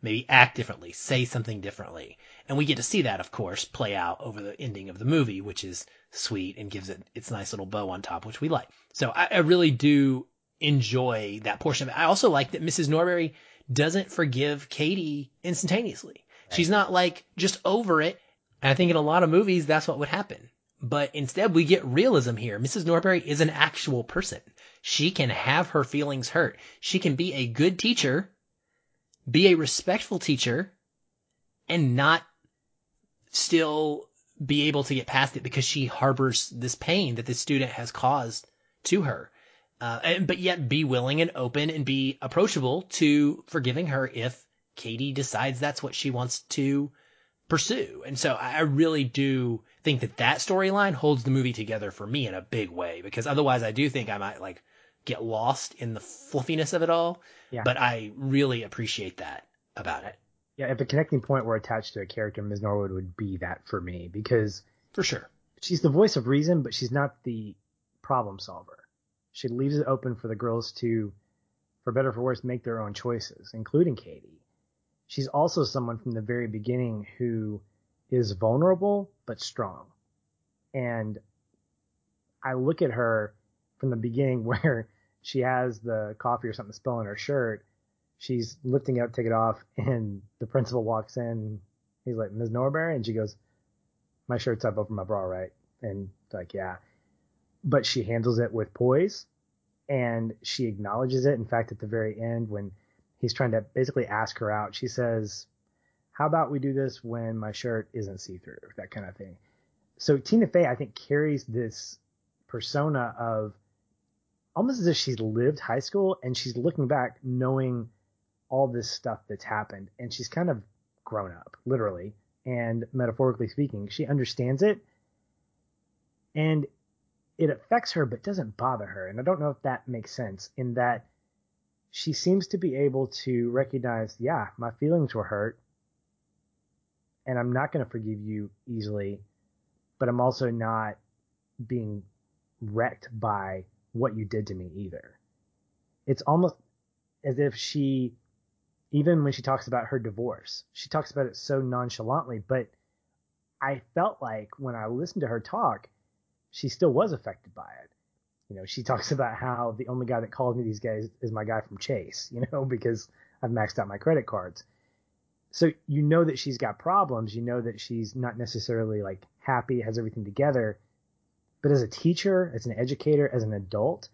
maybe act differently, say something differently. And we get to see that, of course, play out over the ending of the movie, which is sweet and gives it its nice little bow on top, which we like. So I, I really do enjoy that portion of it. I also like that Mrs. Norbury doesn't forgive Cady instantaneously. Right. She's not like just over it. And I think in a lot of movies, that's what would happen. But instead, we get realism here. Mrs. Norbury is an actual person. She can have her feelings hurt. She can be a good teacher, be a respectful teacher, and not still be able to get past it because she harbors this pain that this student has caused to her. Uh, and, but yet be willing and open and be approachable to forgiving her if Cady decides that's what she wants to pursue. And so I really do think that that storyline holds the movie together for me in a big way because otherwise I do think I might like get lost in the fluffiness of it all. Yeah. But I really appreciate that about it. Yeah, if a connecting point were attached to a character, Ms. Norwood would be that for me because for sure she's the voice of reason, but she's not the problem solver. She leaves it open for the girls to, for better or for worse, make their own choices, including Cady. She's also someone from the very beginning who is vulnerable but strong. And I look at her from the beginning [laughs] where she has the coffee or something spill on her shirt she's lifting it up, take it off, and the principal walks in. He's like, Ms. Norbury? And she goes, My shirt's up over my bra, right? And like, yeah. But she handles it with poise and she acknowledges it. In fact, at the very end, when he's trying to basically ask her out, she says, How about we do this when my shirt isn't see through? That kind of thing. So Tina Fey, I think, carries this persona of almost as if she's lived high school and she's looking back knowing all this stuff that's happened. And she's kind of grown up literally. And metaphorically speaking she understands it. And it affects her but doesn't bother her. And i don't know if that makes sense in that she seems to be able to recognize yeah my feelings were hurt and i'm not going to forgive you easily but i'm also not being wrecked by what you did to me either. It's almost as if she, even when she talks about her divorce, she talks about it so nonchalantly, but I felt like when I listened to her talk, she still was affected by it. You know, she talks [laughs] about how the only guy that calls me these guys is my guy from Chase, you know, [laughs] because I've maxed out my credit cards. So you know that she's got problems. You know that she's not necessarily like happy, has everything together. But as a teacher, as an educator, as an adult,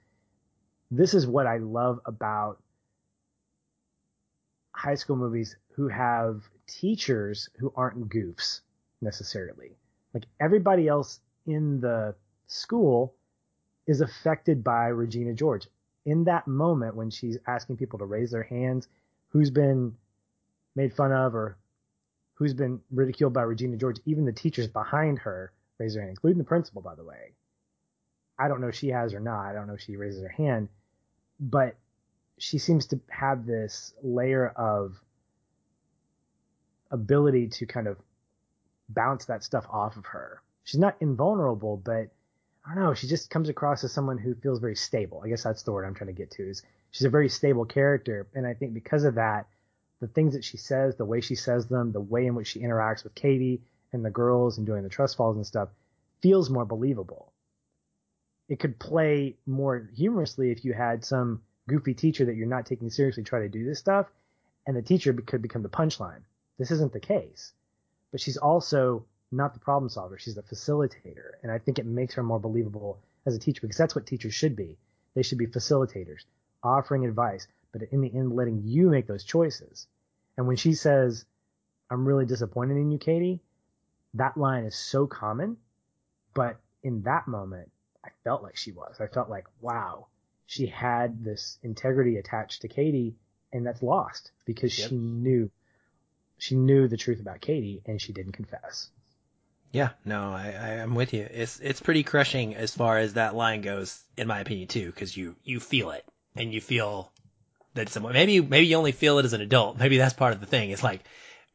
this is what I love about high school movies who have teachers who aren't goofs necessarily. Like everybody else in the school is affected by Regina George. In that moment when she's asking people to raise their hands, who's been made fun of or who's been ridiculed by Regina George, even the teachers behind her raise their hand, including the principal, by the way. I don't know if she has or not. I don't know if she raises her hand, but she seems to have this layer of ability to kind of bounce that stuff off of her. She's not invulnerable, but I don't know. She just comes across as someone who feels very stable. I guess that's the word I'm trying to get to. Is she's a very stable character, and I think because of that, the things that she says, the way she says them, the way in which she interacts with Cady and the girls and doing the trust falls and stuff, feels more believable. It could play more humorously if you had some goofy teacher that you're not taking seriously try to do this stuff, and the teacher could become the punchline. This isn't the case but she's also not the problem solver. She's the facilitator. And I think it makes her more believable as a teacher because that's what teachers should be. They should be facilitators, offering advice, but in the end, letting you make those choices. And when she says, I'm really disappointed in you, Cady, that line is so common. But in that moment, I felt like she was. I felt like, wow, she had this integrity attached to Cady, and that's lost because yep. she knew she knew the truth about Cady and she didn't confess. Yeah, no, I, I am with you. It's it's pretty crushing as far as that line goes, in my opinion too, because you you feel it and you feel that someone maybe maybe you only feel it as an adult. Maybe that's part of the thing. It's like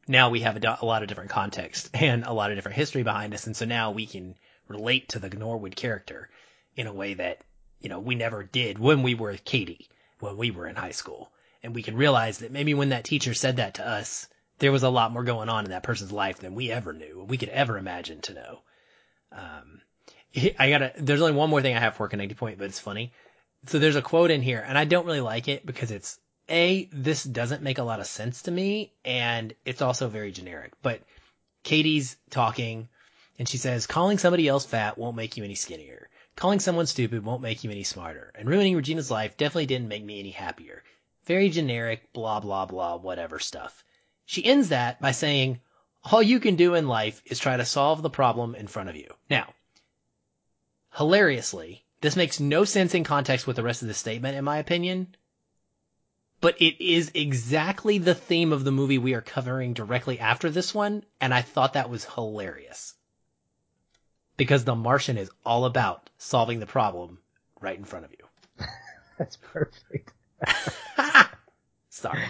now we have a, a lot of different context [laughs] and a lot of different history behind us, and so now we can relate to the Norwood character in a way that you know we never did when we were Cady when we were in high school, and we can realize that maybe when that teacher said that to us there was a lot more going on in that person's life than we ever knew, we could ever imagine to know. Um, I gotta, there's only one more thing I have for connecting point, but it's funny. So there's a quote in here and I don't really like it because it's a, this doesn't make a lot of sense to me and it's also very generic, but Cady's talking and she says, calling somebody else fat won't make you any skinnier. Calling someone stupid won't make you any smarter. And ruining Regina's life definitely didn't make me any happier. Very generic, blah, blah, blah, whatever stuff. She ends that by saying, all you can do in life is try to solve the problem in front of you. Now, hilariously, this makes no sense in context with the rest of the statement, in my opinion, but it is exactly the theme of the movie we are covering directly after this one, and I thought that was hilarious. Because The Martian is all about solving the problem right in front of you. [laughs] That's perfect. [laughs] Sorry.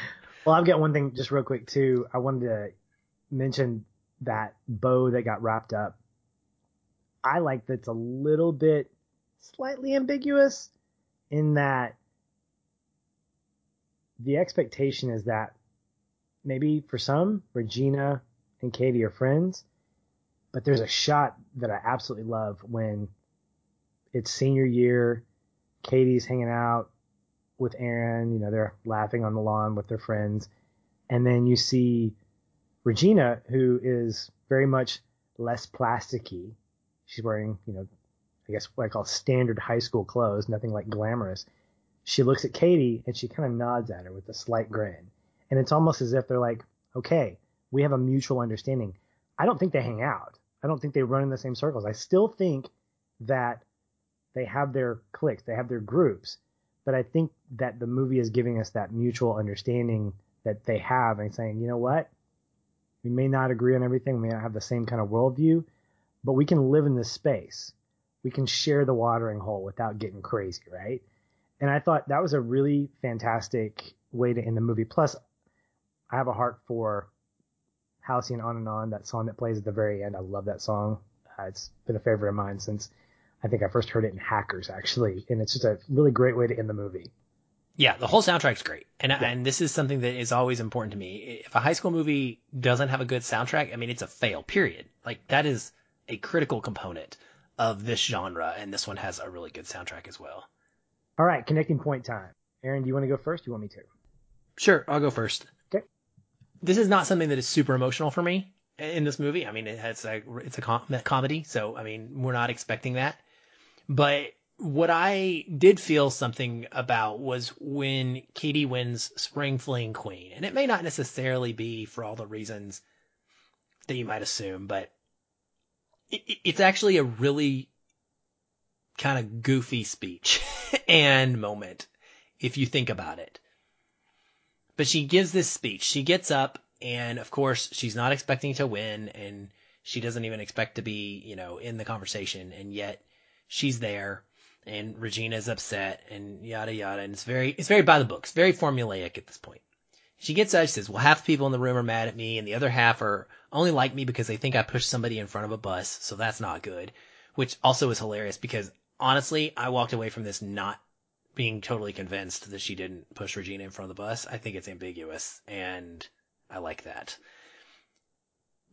Well, I've got one thing just real quick too. I wanted to mention that bow that got wrapped up. I like that's a little bit slightly ambiguous in that the expectation is that maybe for some, Regina and Cady are friends, but there's a shot that I absolutely love when it's senior year, Cady's hanging out with Aaron. You know, they're laughing on the lawn with their friends. And then you see Regina, who is very much less plasticky. She's wearing, you know, I guess what I call standard high school clothes, nothing like glamorous. She looks at Cady and she kind of nods at her with a slight grin. And it's almost as if they're like, okay, we have a mutual understanding. I don't think they hang out. I don't think they run in the same circles. I still think that they have their cliques, they have their groups, but I think that the movie is giving us that mutual understanding that they have and saying, you know what? We may not agree on everything, we may not have the same kind of worldview, but we can live in this space. We can share the watering hole without getting crazy, right? And I thought that was a really fantastic way to end the movie. Plus, I have a heart for Halcyon On and On, that song that plays at the very end. I love that song. Uh, it's been a favorite of mine since I think I first heard it in Hackers actually, and it's just a really great way to end the movie. Yeah, the whole soundtrack's great. And yeah. and this is something that is always important to me. If a high school movie doesn't have a good soundtrack, I mean it's a fail, period. Like that is a critical component of this genre and this one has a really good soundtrack as well. All right, connecting point time. Aaron, do you want to go first? Do you want me to? Sure, I'll go first. Okay. This is not something that is super emotional for me in this movie. I mean, it has a, it's a com- comedy, so I mean, we're not expecting that. But what I did feel something about was when Cady wins Spring Fling Queen. And it may not necessarily be for all the reasons that you might assume, but it, it's actually a really kind of goofy speech [laughs] and moment if you think about it. But she gives this speech. She gets up and of course she's not expecting to win and she doesn't even expect to be, you know, in the conversation and yet she's there and Regina's upset and yada yada. And it's very, it's very by the books, very formulaic at this point. She gets up, she says, well, half the people in the room are mad at me and the other half are only like me because they think I pushed somebody in front of a bus. So that's not good, which also is hilarious because honestly, I walked away from this not being totally convinced that she didn't push Regina in front of the bus. I think it's ambiguous and I like that.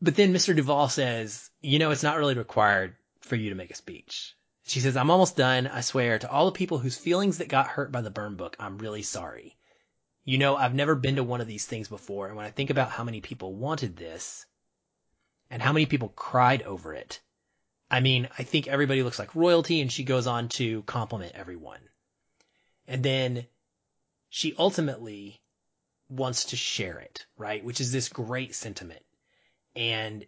But then Mr. Duvall says, you know, it's not really required for you to make a speech. She says, I'm almost done. I swear to all the people whose feelings that got hurt by the burn book, I'm really sorry. You know, I've never been to one of these things before. And when I think about how many people wanted this and how many people cried over it, I mean, I think everybody looks like royalty and she goes on to compliment everyone. And then she ultimately wants to share it, right? Which is this great sentiment. And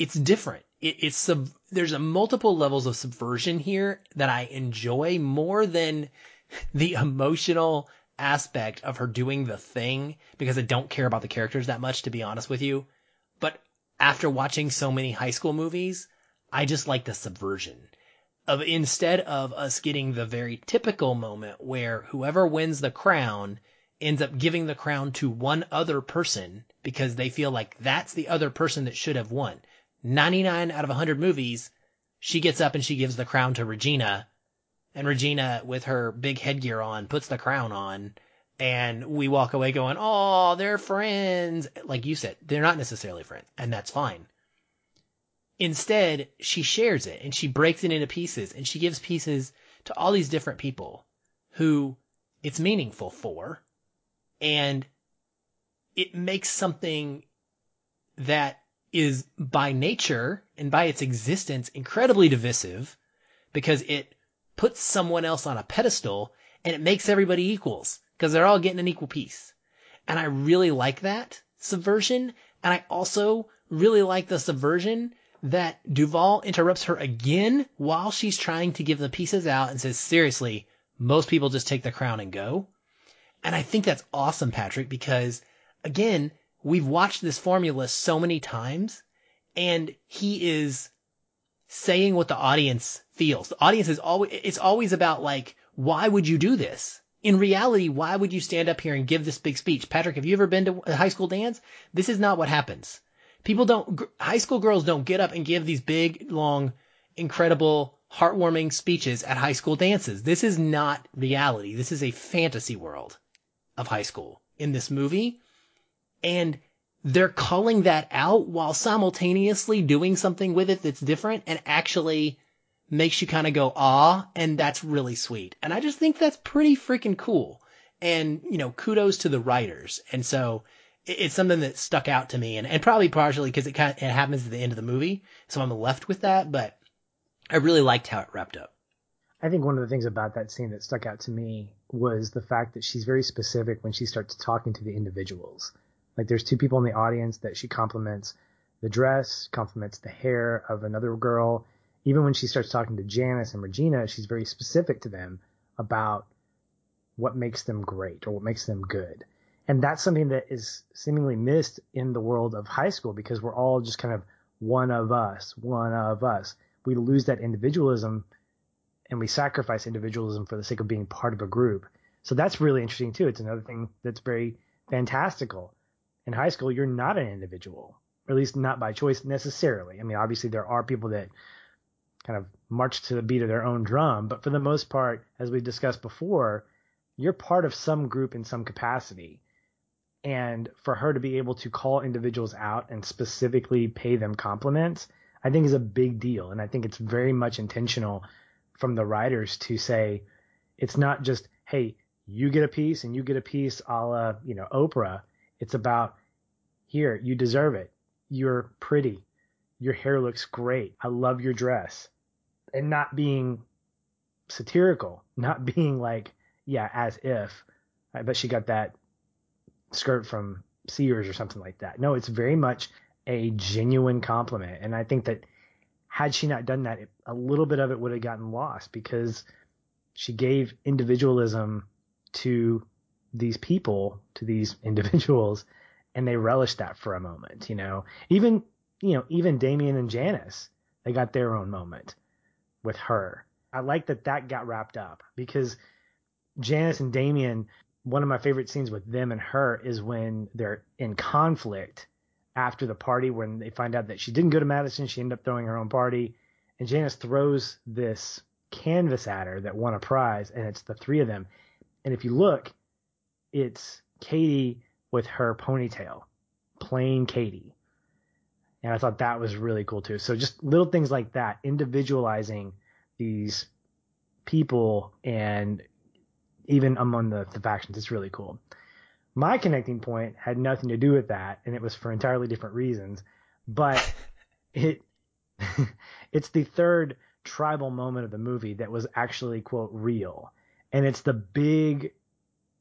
it's different. It, it's sub, there's a multiple levels of subversion here that I enjoy more than [laughs] the emotional aspect of her doing the thing because I don't care about the characters that much, to be honest with you. But after watching so many high school movies, I just like the subversion of instead of us getting the very typical moment where whoever wins the crown ends up giving the crown to one other person because they feel like that's the other person that should have won. 99 out of 100 movies, she gets up and she gives the crown to Regina. And Regina, with her big headgear on, puts the crown on. And we walk away going, Oh, they're friends. Like you said, they're not necessarily friends. And that's fine. Instead, she shares it and she breaks it into pieces and she gives pieces to all these different people who it's meaningful for. And it makes something that is by nature and by its existence incredibly divisive because it puts someone else on a pedestal and it makes everybody equals because they're all getting an equal piece. And I really like that subversion. And I also really like the subversion that Duvall interrupts her again while she's trying to give the pieces out and says, seriously, most people just take the crown and go. And I think that's awesome, Patrick, because again, we've watched this formula so many times and he is saying what the audience feels. The audience is always, it's always about like, why would you do this? In reality, why would you stand up here and give this big speech? Patrick, have you ever been to a high school dance? This is not what happens. People don't, high school girls don't get up and give these big, long, incredible, heartwarming speeches at high school dances. This is not reality. This is a fantasy world of high school in this movie. And they're calling that out while simultaneously doing something with it that's different and actually makes you kind of go, ah, and that's really sweet. And I just think that's pretty freaking cool. And, you know, kudos to the writers. And so it's something that stuck out to me and, and probably partially because it kind of, it happens at the end of the movie. So I'm left with that, but I really liked how it wrapped up. I think one of the things about that scene that stuck out to me was the fact that she's very specific when she starts talking to the individuals. Like there's two people in the audience that she compliments the dress, compliments the hair of another girl. Even when she starts talking to Janis and Regina, she's very specific to them about what makes them great or what makes them good. And that's something that is seemingly missed in the world of high school because we're all just kind of one of us, one of us. We lose that individualism and we sacrifice individualism for the sake of being part of a group. So that's really interesting too. It's another thing that's very fantastical in high school, you're not an individual, or at least not by choice necessarily. I mean, obviously there are people that kind of march to the beat of their own drum. But for the most part, as we discussed before, you're part of some group in some capacity. And for her to be able to call individuals out and specifically pay them compliments, I think is a big deal. And I think it's very much intentional from the writers to say, it's not just, hey, you get a piece and you get a piece a la, you know, Oprah. It's about, here, you deserve it. You're pretty. Your hair looks great. I love your dress. And not being satirical, not [laughs] being like, yeah, as if. I bet she got that skirt from Sears or something like that. No, it's very much a genuine compliment. And I think that had she not done that, a little bit of it would have gotten lost because she gave individualism to these people, to these [laughs] individuals, and they relished that for a moment, you know. Even you know, even Damian and Janis, they got their own moment with her. I like that that got wrapped up because Janis and Damian, one of my favorite scenes with them and her is when they're in conflict after the party when they find out that she didn't go to Madison, she ended up throwing her own party, and Janis throws this canvas at her that won a prize, and it's the three of them. And if you look, it's Cady with her ponytail, plain Cady. And I thought that was really cool too. So just little things like that, individualizing these people and even among the, the factions, it's really cool. My connecting point had nothing to do with that, and it was for entirely different reasons. But [laughs] it [laughs] it's the third tribal moment of the movie that was actually quote real, and it's the big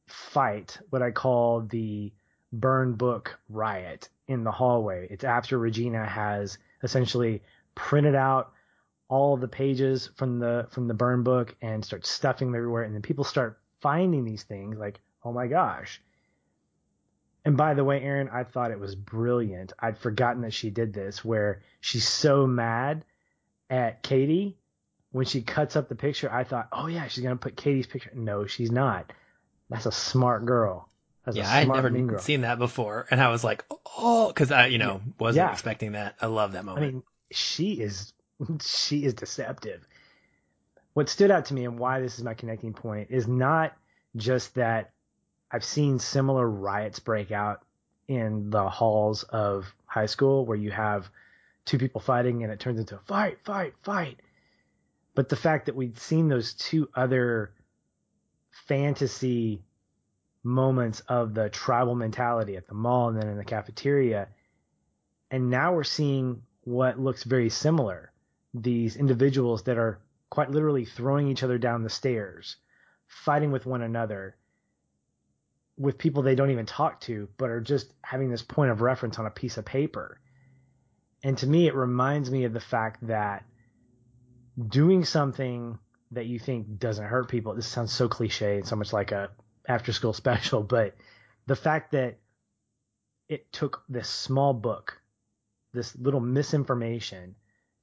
fight, what I call the burn book riot in the hallway. It's after Regina has essentially printed out all the pages from the from the burn book and starts stuffing them everywhere, and then people start finding these things like, oh my gosh. And by the way, Aaron, I thought it was brilliant. I'd forgotten that she did this, where she's so mad at Cady when she cuts up the picture. I thought, oh yeah, she's gonna put Cady's picture. No, she's not. That's a smart girl. That's yeah, I had never seen that before, and I was like, oh, because I, you know, wasn't yeah. expecting that. I love that moment. I mean, she is, [laughs] she is deceptive. What stood out to me and why this is my connecting point is not just that I've seen similar riots break out in the halls of high school where you have two people fighting and it turns into a fight, fight, fight. But the fact that we'd seen those two other fantasy moments of the tribal mentality at the mall and then in the cafeteria. And now we're seeing what looks very similar. These individuals that are quite literally throwing each other down the stairs, fighting with one another, with people they don't even talk to, but are just having this point of reference on a piece of paper. And to me, it reminds me of the fact that doing something that you think doesn't hurt people, this sounds so cliche and so much like a after school [laughs] special, but the fact that it took this small book, this little misinformation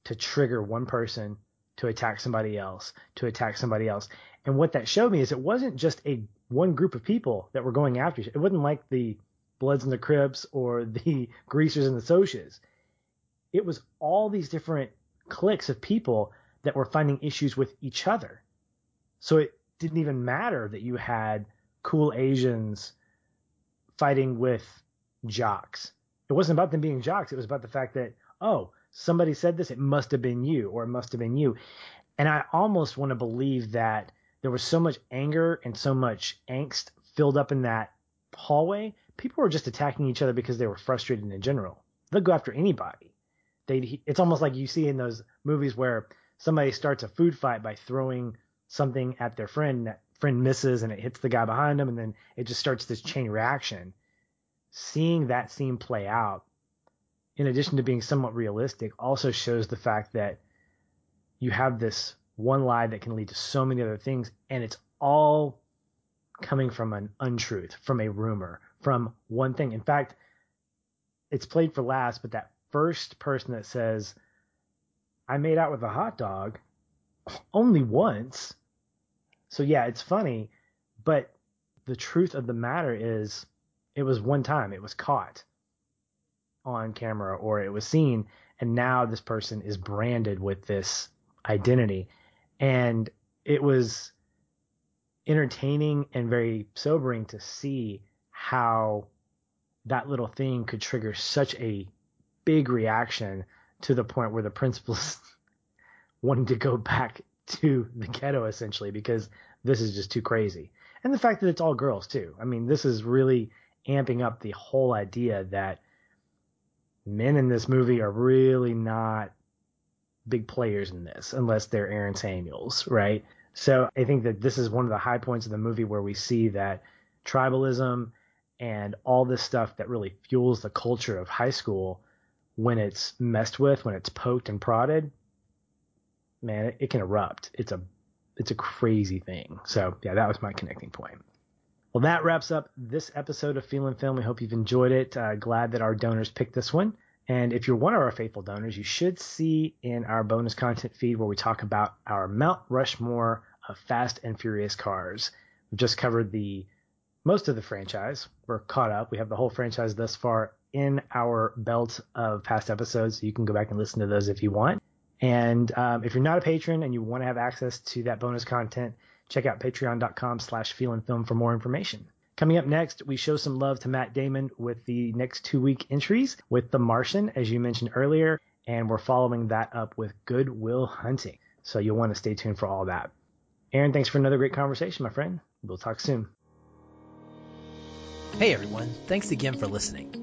to trigger one person to attack somebody else, to attack somebody else. And what that showed me is it wasn't just a one group of people that were going after. It wasn't like the Bloods and the Crips or [laughs] the Greasers and the Socs. It was all these different cliques of people that were finding issues with each other. So it didn't even matter that you had cool Asians fighting with jocks. It wasn't about them being jocks. It was about the fact that, oh, somebody said this, it must have been you, or it must have been you. And I almost want to believe that there was so much anger and so much angst filled up in that hallway. People were just attacking each other because they were frustrated in general. They'll go after anybody. They, it's almost like you see in those movies where somebody starts a food fight by throwing something at their friend that friend misses and it hits the guy behind him and then it just starts this chain reaction. Seeing that scene play out, in addition to being somewhat realistic, also shows the fact that you have this one lie that can lead to so many other things, and it's all coming from an untruth, from a rumor, from one thing. In fact, it's played for last, but that first person that says, I made out with a hot dog only once so yeah, it's funny, but the truth of the matter is it was one time, it was caught on camera or it was seen, and now this person is branded with this identity. And it was entertaining and very sobering to see how that little thing could trigger such a big reaction to the point where the principal's [laughs] wanting to go back to the ghetto essentially because this is just too crazy. And the fact that it's all girls too. I mean, this is really amping up the whole idea that men in this movie are really not big players in this unless they're Aaron Samuels, right? So I think that this is one of the high points of the movie where we see that tribalism and all this stuff that really fuels the culture of high school when it's messed with, when it's poked and prodded, man, it, it can erupt. It's a it's a crazy thing. So yeah, that was my connecting point. Well, that wraps up this episode of Feelin' Film. We hope you've enjoyed it. Uh, glad that our donors picked this one. And if you're one of our faithful donors, you should see in our bonus content feed where we talk about our Mount Rushmore of Fast and Furious cars. We've just covered the most of the franchise. We're caught up. We have the whole franchise thus far in our belt of past episodes. So you can go back and listen to those if you want. And um, if you're not a patron and you want to have access to that bonus content, check out patreon.com slash feelinfilm for more information. Coming up next, we show some love to Matt Damon with the next two week entries with The Martian, as you mentioned earlier, and we're following that up with Good Will Hunting. So you'll want to stay tuned for all that. Aaron, thanks for another great conversation, my friend. We'll talk soon. Hey everyone, thanks again for listening.